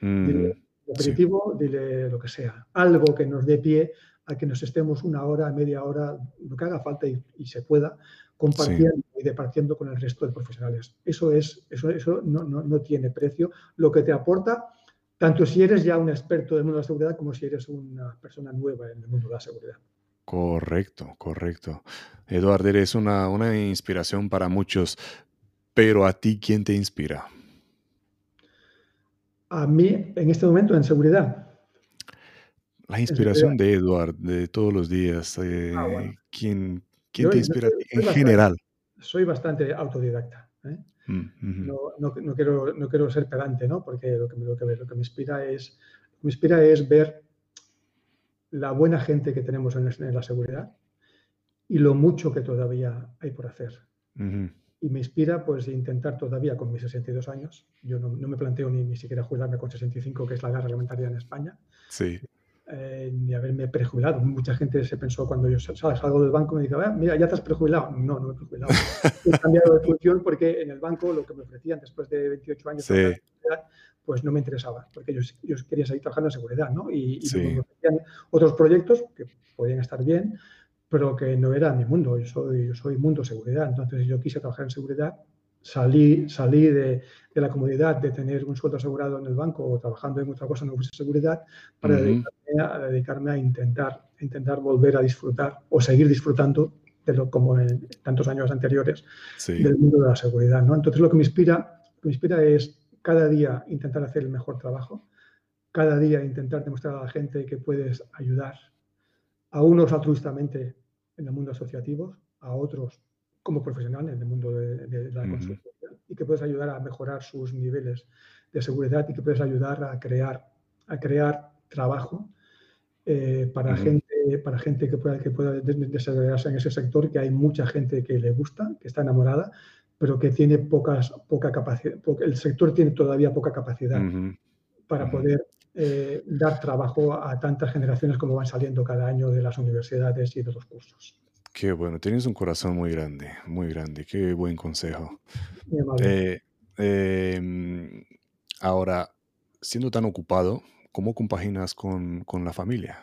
Mm, dile aperitivo, dile lo que sea, algo que nos dé pie a que nos estemos una hora, media hora, lo que haga falta y, y se pueda, compartiendo y departiendo con el resto de profesionales. Eso, es, eso, eso no, no, no, tiene precio. Lo que te aporta, tanto si eres ya un experto del mundo de la seguridad como si eres una persona nueva en el mundo de la seguridad. Correcto, correcto. Eduardo, eres una, una inspiración para muchos, pero a ti, ¿quién te inspira? A mí, en este momento, en seguridad. La inspiración de Eduard de todos los días. Eh, ah, ¿quién, ¿Quién te inspira en general? Soy bastante autodidacta. ¿Eh? Mm, no, no, no, quiero, no quiero ser pedante, ¿no? porque lo que, lo que, lo que me, inspira es, me inspira es ver la buena gente que tenemos en, en, la seguridad y lo mucho que todavía hay por hacer. Y me inspira pues intentar todavía con mis 62 años, yo no, no me planteo ni, ni siquiera jubilarme con 65, que es la edad reglamentaria en España. Sí eh, ni haberme prejubilado. Mucha gente se pensó cuando yo salgo del banco me dice, ah, mira, ya te has prejubilado. No, no me he prejubilado. he cambiado de función porque en el banco lo que me ofrecían después de 28 años, pues no me interesaba, porque yo, yo, quería seguir trabajando en seguridad, ¿no? Y, y me ofrecían otros proyectos que podían estar bien, pero que no era mi mundo. Yo soy, yo soy mundo seguridad. Entonces yo quise trabajar en seguridad salí, salí de, de, la comodidad de tener un sueldo asegurado en el banco o trabajando en otra cosa no fuese seguridad para dedicarme, a, dedicarme, a, intentar, intentar volver a disfrutar o seguir disfrutando de lo como en tantos años anteriores sí. del mundo de la seguridad. ¿no? Entonces lo que me inspira, lo que me inspira es cada día intentar hacer el mejor trabajo, cada día intentar demostrar a la gente que puedes ayudar a unos altruistamente en el mundo asociativo, a otros como profesional en el mundo de, la consultoría y que puedes ayudar a mejorar sus niveles de seguridad y que puedes ayudar a crear, a crear trabajo eh, para, gente, para gente que pueda, que pueda desarrollarse en ese sector, que hay mucha gente que le gusta, que está enamorada, pero que tiene pocas, poca capacidad, el sector tiene todavía poca capacidad para poder eh, dar trabajo a tantas generaciones como van saliendo cada año de las universidades y de los cursos. Qué bueno, tienes un corazón muy grande, muy grande, qué buen consejo. Eh, em, ahora, siendo tan ocupado, ¿cómo compaginas con, con, la familia?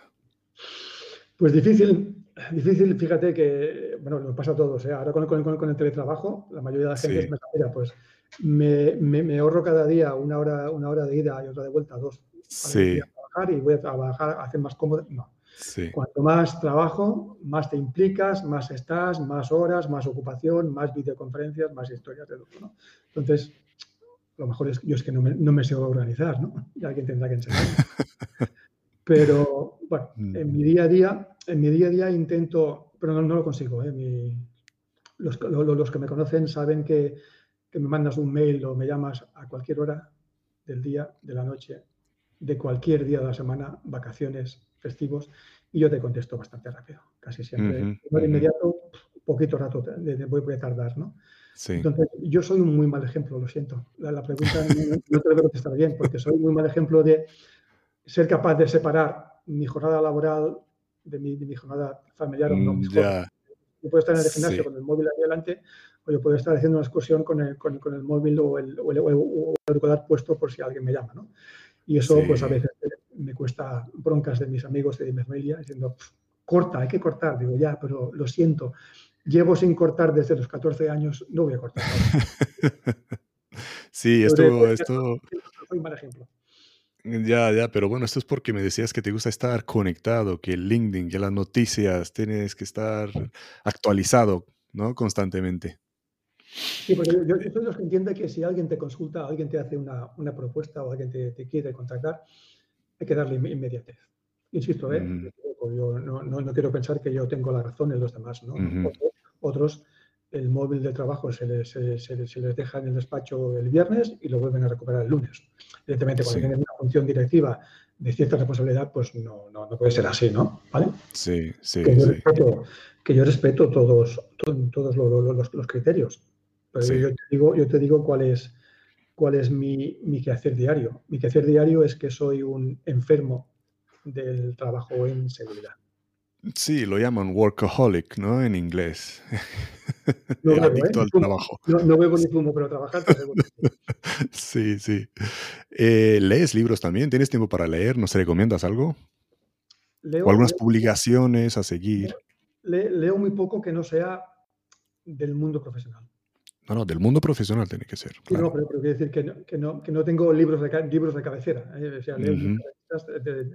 Pues difícil, difícil, fíjate que, bueno, nos pasa a todos, ¿eh? ahora con, con, con, el teletrabajo, la mayoría de la gente me mira, pues me, me, ahorro cada día una hora, una hora de ida y otra de vuelta, dos. Sí. a trabajar y voy a trabajar, a hacer más cómodo. No, Cuanto más trabajo, más te implicas, más estás, más horas, más ocupación, más videoconferencias, más historias de todo. ¿no? Entonces, lo mejor es yo es que no me, no me sé organizar, ¿no? Y alguien tendrá que enseñarme. Pero bueno, mm. en mi día a día, en mi día a día intento, pero no, lo consigo. ¿eh? los, los, que me conocen saben que, que me mandas un mail o me llamas a cualquier hora del día, de la noche, de cualquier día de la semana, vacaciones, festivos, y yo te contesto bastante rápido, casi siempre. de inmediato, poquito rato de, voy, a tardar, ¿no? Entonces, yo soy un muy mal ejemplo, lo siento. La, pregunta no, te debo contestar bien, porque soy muy mal ejemplo de ser capaz de separar mi jornada laboral de mi, jornada familiar o no. Mm, yo puedo estar en el gimnasio con el móvil ahí adelante, o yo puedo estar haciendo una excursión con el, con, el móvil o el, o el, auricular puesto por si alguien me llama, ¿no? Y eso, pues a veces me cuesta broncas de mis amigos de mi familia diciendo, corta, hay que cortar. Digo, ya, pero lo siento, llevo sin cortar desde los 14 años, no voy a cortar. sí, esto... esto... Soy un mal ejemplo. Ya, ya, pero bueno, esto es porque me decías que te gusta estar conectado, que el LinkedIn, que las noticias, tienes que estar actualizado, ¿no? Constantemente. Sí, porque yo, soy de los que entiende que si alguien te consulta, alguien te hace una, una propuesta o alguien te, te, quiere contactar, hay que darle inmediatez. Insisto, ¿eh? Mm. yo no, no, no, quiero pensar que yo tengo la razón en los demás. ¿no? otros, el móvil de trabajo se les, se, se, les, deja en el despacho el viernes y lo vuelven a recuperar el lunes. Evidentemente, cuando tienen una función directiva de cierta responsabilidad, pues no, no, no, puede ser así, ¿no? ¿Vale? Sí, sí. Que yo, Respeto, que yo respeto, todos, todos los, los, los criterios. Pero yo, te digo, yo te digo cuál es, cuál es mi, mi quehacer diario. Mi quehacer diario es que soy un enfermo del trabajo en seguridad. Sí, lo llaman workaholic, ¿no? En inglés. No El adicto ¿eh? al trabajo. No, no bebo ni fumo, pero trabajar Sí, sí. Eh, ¿Lees libros también? ¿Tienes tiempo para leer? ¿Nos recomiendas algo? Leo, ¿O algunas publicaciones a seguir? leo muy poco que no sea del mundo profesional. No, no, del mundo profesional tiene que ser. No, pero, quiero decir que no, que no, que no tengo libros de, libros de cabecera. ¿eh? O sea, leo de,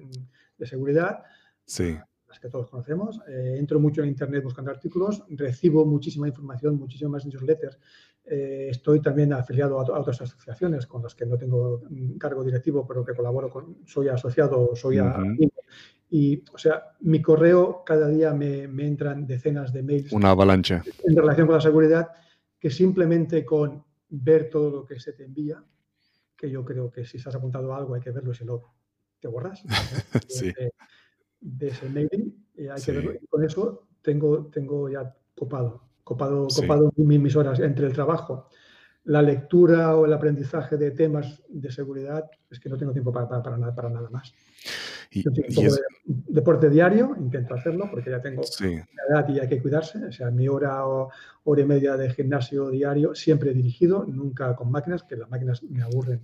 de, seguridad, sí. las que todos conocemos. Eh, entro mucho en Internet buscando artículos, recibo muchísima información, muchísimas newsletters. Eh, estoy también afiliado a, otras asociaciones con las que no tengo cargo directivo, pero que colaboro con, soy asociado, soy uh Y, o sea, mi correo cada día me, me entran decenas de mails. Una avalancha. En relación con la seguridad que simplemente con ver todo lo que se te envía, que yo creo que si estás apuntado a algo hay que verlo, si no, te borras sí. de, ese mailing. Y hay que verlo. Y con eso tengo, tengo ya copado, copado, copado mis horas entre el trabajo, la lectura o el aprendizaje de temas de seguridad, es que no tengo tiempo para, para, nada, para nada más. Y, deporte diario, intento hacerlo porque ya tengo edad y hay que cuidarse. O sea, mi hora o hora y media de gimnasio diario, siempre dirigido, nunca con máquinas, que las máquinas me aburren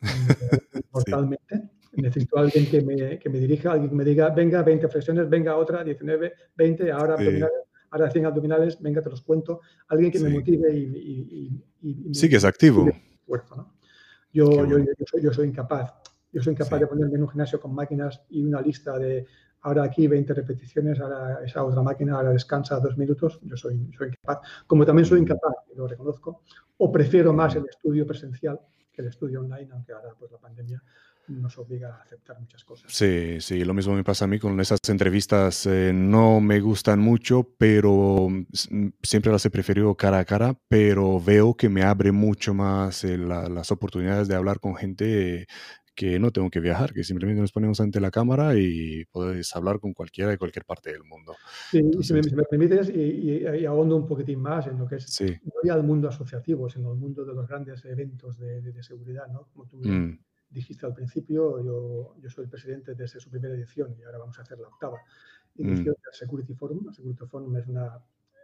mortalmente. Necesito a alguien que me, que me, dirija, alguien que me diga, venga, 20 flexiones, venga otra, 19, 20, ahora abdominales, ahora 100 abdominales, venga, te los cuento. Alguien que me motive y, y, sí, que es activo. Yo, yo, yo, soy, yo soy incapaz yo soy incapaz de ponerme en un gimnasio con máquinas y una lista de ahora aquí 20 repeticiones, ahora esa otra máquina, ahora descansa dos minutos. Yo soy, soy incapaz. Como también soy incapaz, lo reconozco, o prefiero más el estudio presencial que el estudio online, aunque ahora pues la pandemia nos obliga a aceptar muchas cosas. Sí, sí, lo mismo me pasa a mí con esas entrevistas. Eh, no me gustan mucho, pero mm, siempre las he preferido cara a cara, pero veo que me abre mucho más eh, las oportunidades de hablar con gente que no tengo que viajar, que simplemente nos ponemos ante la cámara y puedes hablar con cualquiera de cualquier parte del mundo. Sí, si, me, permites, y, y, ahondo un poquitín más en lo que es no ya el mundo asociativo, sino el mundo de los grandes eventos de, seguridad, ¿no? Como tú mm. dijiste al principio, yo, yo soy el presidente desde su primera edición y ahora vamos a hacer la octava edición mm. del Security Forum. El Security Forum es una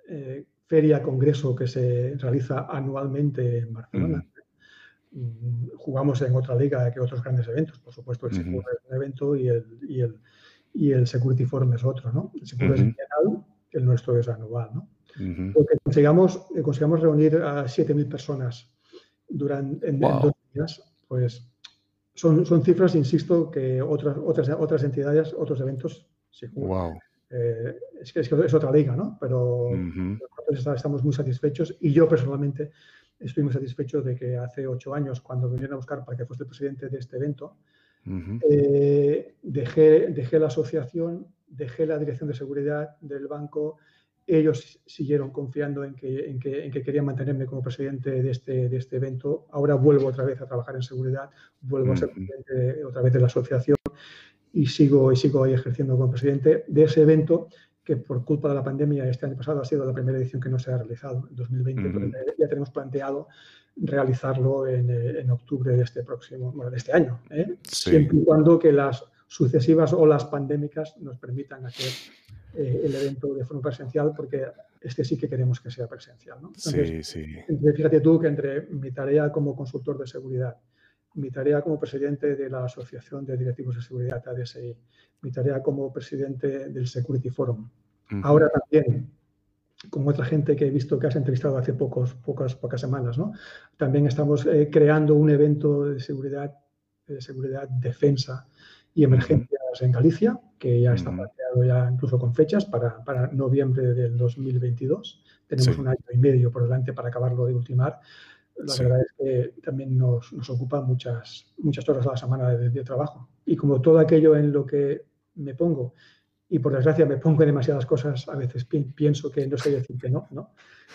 eh, feria, congreso que se realiza anualmente en Barcelona. Mm. Mm, jugamos en otra liga que otros grandes eventos. Por supuesto, el Secure es un evento y el, y, el, y el, Security Forum es otro, ¿no? El Secure es general, el nuestro es anual, ¿no? Porque consigamos, eh, consigamos reunir a 7.000 personas durante, en, dos días, pues son, son cifras, insisto, que otras, otras, otras entidades, otros eventos sí wow. eh, es, que, es, otra liga, ¿no? Pero nosotros estamos muy satisfechos y yo personalmente estoy muy satisfecho de que hace ocho años, cuando me vinieron a buscar para que fuese el presidente de este evento, eh, dejé, dejé la asociación, dejé la dirección de seguridad del banco. Ellos siguieron confiando en que, en que, en que querían mantenerme como presidente de este, de este evento. Ahora vuelvo otra vez a trabajar en seguridad, vuelvo a ser presidente otra vez de la asociación y sigo, y sigo ahí ejerciendo como presidente de ese evento que por culpa de la pandemia este año pasado ha sido la primera edición que no se ha realizado, en 2020, ya tenemos planteado realizarlo en, eh, en, octubre de este próximo, bueno, de este año, ¿eh? siempre y cuando que las sucesivas olas pandémicas nos permitan hacer eh, el evento de forma presencial, porque este sí que queremos que sea presencial. ¿no? sí, sí. fíjate tú que entre mi tarea como consultor de seguridad, mi tarea como presidente de la Asociación de Directivos de Seguridad, ADSI, mi tarea como presidente del Security Forum. Ahora también, como otra gente que he visto que has entrevistado hace pocos, pocas, pocas semanas, ¿no? también estamos eh, creando un evento de seguridad, de seguridad, defensa y emergencias en Galicia, que ya está planteado ya incluso con fechas para, para noviembre del 2022. Tenemos un año y medio por delante para acabarlo de ultimar. La verdad es que también nos, nos, ocupa muchas, muchas horas a la semana de, trabajo. Y como todo aquello en lo que me pongo, y por desgracia me pongo en demasiadas cosas, a veces pienso que no sé decir que no. ¿no?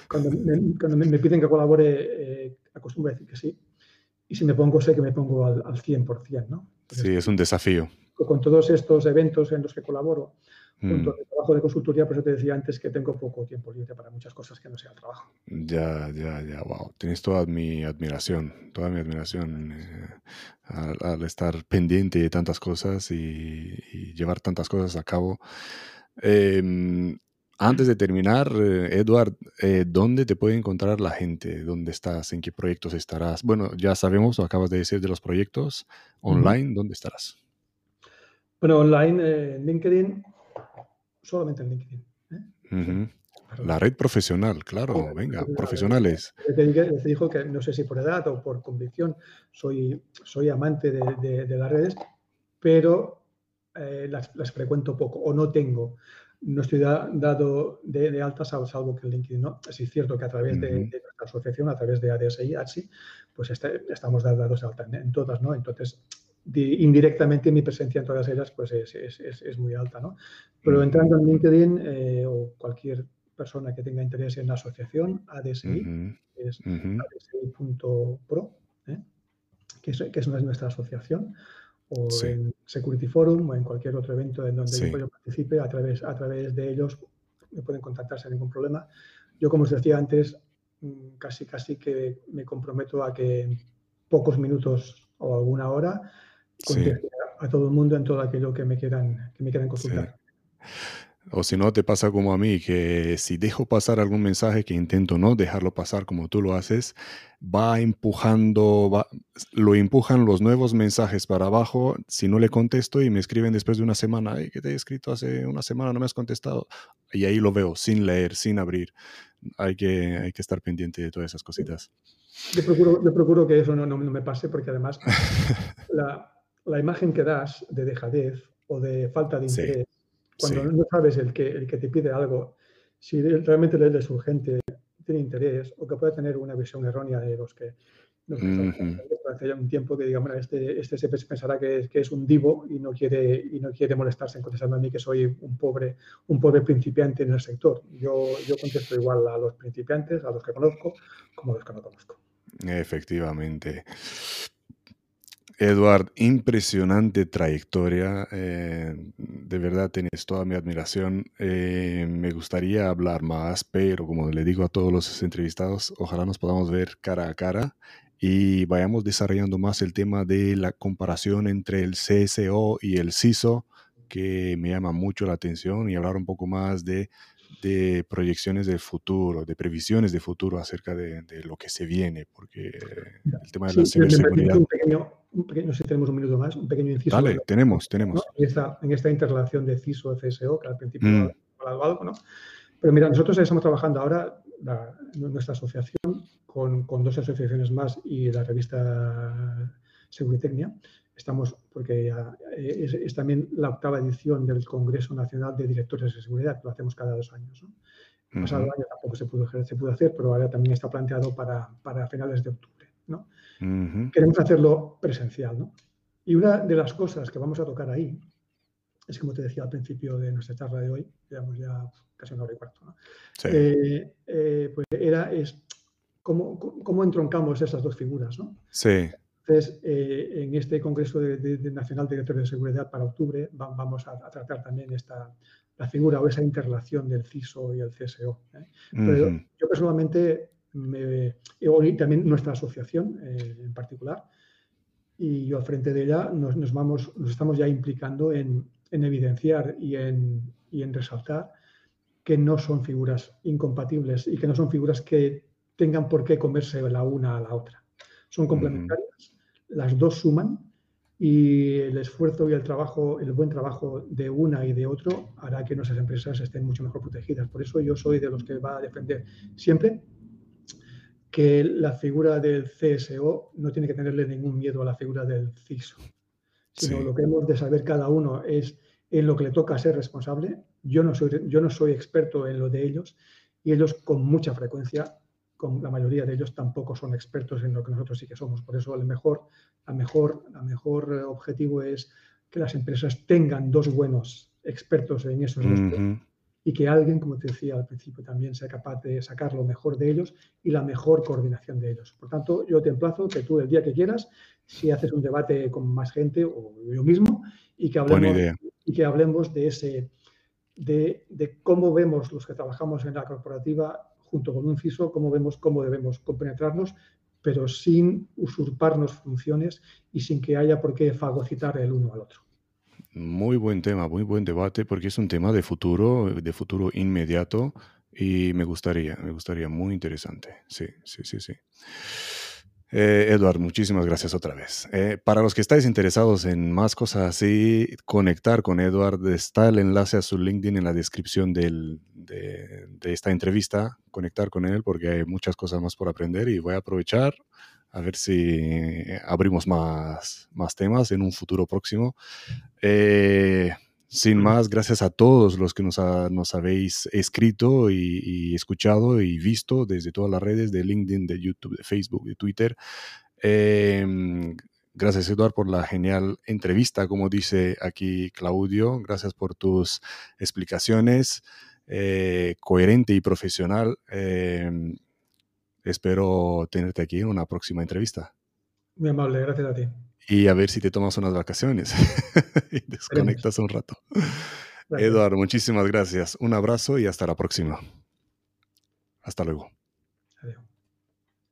Cuando, me, cuando me, piden que colabore, eh, acostumbro a decir que sí. Y si me pongo, sé que me pongo al, al 100%. ¿no? sí, es un desafío. Con todos estos eventos en los que colaboro, punto mm. de trabajo de consultoría, por eso te decía antes que tengo poco tiempo libre para muchas cosas que no sea el trabajo. Ya, ya, ya, wow. Tienes toda mi admiración, toda mi admiración eh, al, estar pendiente de tantas cosas y, llevar tantas cosas a cabo. Em, antes de terminar, eh, Edward, eh, ¿dónde te puede encontrar la gente? ¿Dónde estás? ¿En qué proyectos estarás? Bueno, ya sabemos, lo acabas de decir de los proyectos. Online, ¿dónde estarás? Bueno, online, en LinkedIn, solamente en LinkedIn. ¿eh? La red profesional, claro, venga, profesionales. Te, dijo que no sé si por edad o por convicción soy, soy amante de, las redes, pero eh, las, frecuento poco o no tengo. No estoy dado de, altas salvo que en LinkedIn no. Sí es cierto que a través de, nuestra asociación, a través de ADSI, pues este, estamos dados de alta en, todas, ¿no? Entonces, indirectamente mi presencia en todas ellas pues es, es, es, muy alta. ¿no? Pero entrando en LinkedIn eh, o cualquier persona que tenga interés en la asociación, ADSI, es adsi.pro, ¿eh? que, es, que es nuestra asociación, o en Security Forum o en cualquier otro evento en donde yo participe, a través, a través de ellos me pueden contactar sin ningún problema. Yo, como os decía antes, mm, casi, casi que me comprometo a que en pocos minutos o alguna hora a todo el mundo en todo aquello que me quieran, que me quieran consultar. O si no, te pasa como a mí, que si dejo pasar algún mensaje que intento no dejarlo pasar como tú lo haces, va empujando, va, lo empujan los nuevos mensajes para abajo. Si no le contesto y me escriben después de una semana, que te he escrito hace una semana, no me has contestado. Y ahí lo veo, sin leer, sin abrir. Hay que, hay que estar pendiente de todas esas cositas. Yo procuro, procuro que eso no, no, no me pase porque además la, la imagen que das de dejadez o de falta de interés, cuando no sabes el que, el que te pide algo, si realmente le es urgente, tiene interés o que puede tener una visión errónea de los que hace ya un tiempo que digamos, este, este se pensará que, que, es un divo y no quiere y no quiere molestarse en contestarme a mí que soy un pobre un pobre principiante en el sector. Yo, yo contesto igual a los principiantes, a los que conozco, como a los que no conozco. Efectivamente. Eduard, impresionante trayectoria. Eh, de verdad tienes toda mi admiración. Eh, me gustaría hablar más, pero como le digo a todos los entrevistados, ojalá nos podamos ver cara a cara y vayamos desarrollando más el tema de la comparación entre el CSO y el CISO, que me llama mucho la atención, y hablar un poco más de, de proyecciones del futuro, de previsiones de futuro acerca de, de, lo que se viene, porque el tema de la ciberseguridad... Un pequeño, un pequeño, no sé si tenemos un minuto más, un pequeño inciso. Dale, tenemos, tenemos. En, esta, en, esta, interrelación de CISO-CSO, que al principio mm. hablado algo, ¿no? Pero mira, nosotros estamos trabajando ahora, la, nuestra asociación, con, con, dos asociaciones más y la revista Seguritecnia. Estamos, porque ya es, es, también la octava edición del Congreso Nacional de Directores de Seguridad, que lo hacemos cada dos años. ¿no? El pasado uh -huh. año tampoco se pudo, se pudo hacer, pero ahora también está planteado para, para finales de octubre. ¿no? Uh -huh. Queremos hacerlo presencial. ¿no? Y una de las cosas que vamos a tocar ahí es, como te decía al principio de nuestra charla de hoy, llevamos ya casi una hora y cuarto, ¿no? sí. eh, eh, pues era, es cómo, cómo entroncamos esas dos figuras, ¿no? Sí. Entonces, eh, en este Congreso de, de, de Nacional de Directores de Seguridad para octubre va, vamos a, a, tratar también esta, la figura o esa interrelación del CISO y el CSO. ¿eh? Pero uh -huh. yo personalmente, me, y también nuestra asociación eh, en particular, y yo al frente de ella nos, nos, vamos, nos estamos ya implicando en, en evidenciar y en, y en resaltar que no son figuras incompatibles y que no son figuras que tengan por qué comerse la una a la otra. Son complementarias. Las dos suman y el esfuerzo y el trabajo, el buen trabajo de una y de otro hará que nuestras empresas estén mucho mejor protegidas. Por eso yo soy de los que va a defender siempre que la figura del CSO no tiene que tenerle ningún miedo a la figura del CISO, sino sí. lo que hemos de saber cada uno es en lo que le toca ser responsable. Yo no soy, yo no soy experto en lo de ellos y ellos con mucha frecuencia con la mayoría de ellos tampoco son expertos en lo que nosotros sí que somos. Por eso el mejor, la mejor, la mejor eh, objetivo es que las empresas tengan dos buenos expertos en esos uh -huh. y que alguien, como te decía al principio, también sea capaz de sacar lo mejor de ellos y la mejor coordinación de ellos. Por tanto, yo te emplazo que tú el día que quieras, si haces un debate con más gente o yo mismo, y que hablemos, y que hablemos de ese de, de cómo vemos los que trabajamos en la corporativa junto con un CISO, cómo vemos cómo debemos compenetrarnos, pero sin usurparnos funciones y sin que haya por qué fagocitar el uno al otro. Muy buen tema, muy buen debate, porque es un tema de futuro, de futuro inmediato, y me gustaría, me gustaría, muy interesante. Sí, sí, sí, sí. Eh, Eduard, muchísimas gracias otra vez. Eh, para los que estáis interesados en más cosas así, conectar con Eduard, está el enlace a su LinkedIn en la descripción de, esta entrevista, conectar con él porque hay muchas cosas más por aprender y voy a aprovechar a ver si abrimos más, más temas en un futuro próximo. Eh, sin más, gracias a todos los que nos, ha, nos habéis escrito y, y, escuchado y visto desde todas las redes de LinkedIn, de YouTube, de Facebook, de Twitter. Eh, gracias, Eduard, por la genial entrevista, como dice aquí Claudio. Gracias por tus explicaciones, eh, coherente y profesional. Eh, espero tenerte aquí en una próxima entrevista. Muy amable, gracias a ti y a ver si te tomas unas vacaciones y desconectas un rato. Eduardo, muchísimas gracias. Un abrazo y hasta la próxima. Hasta luego.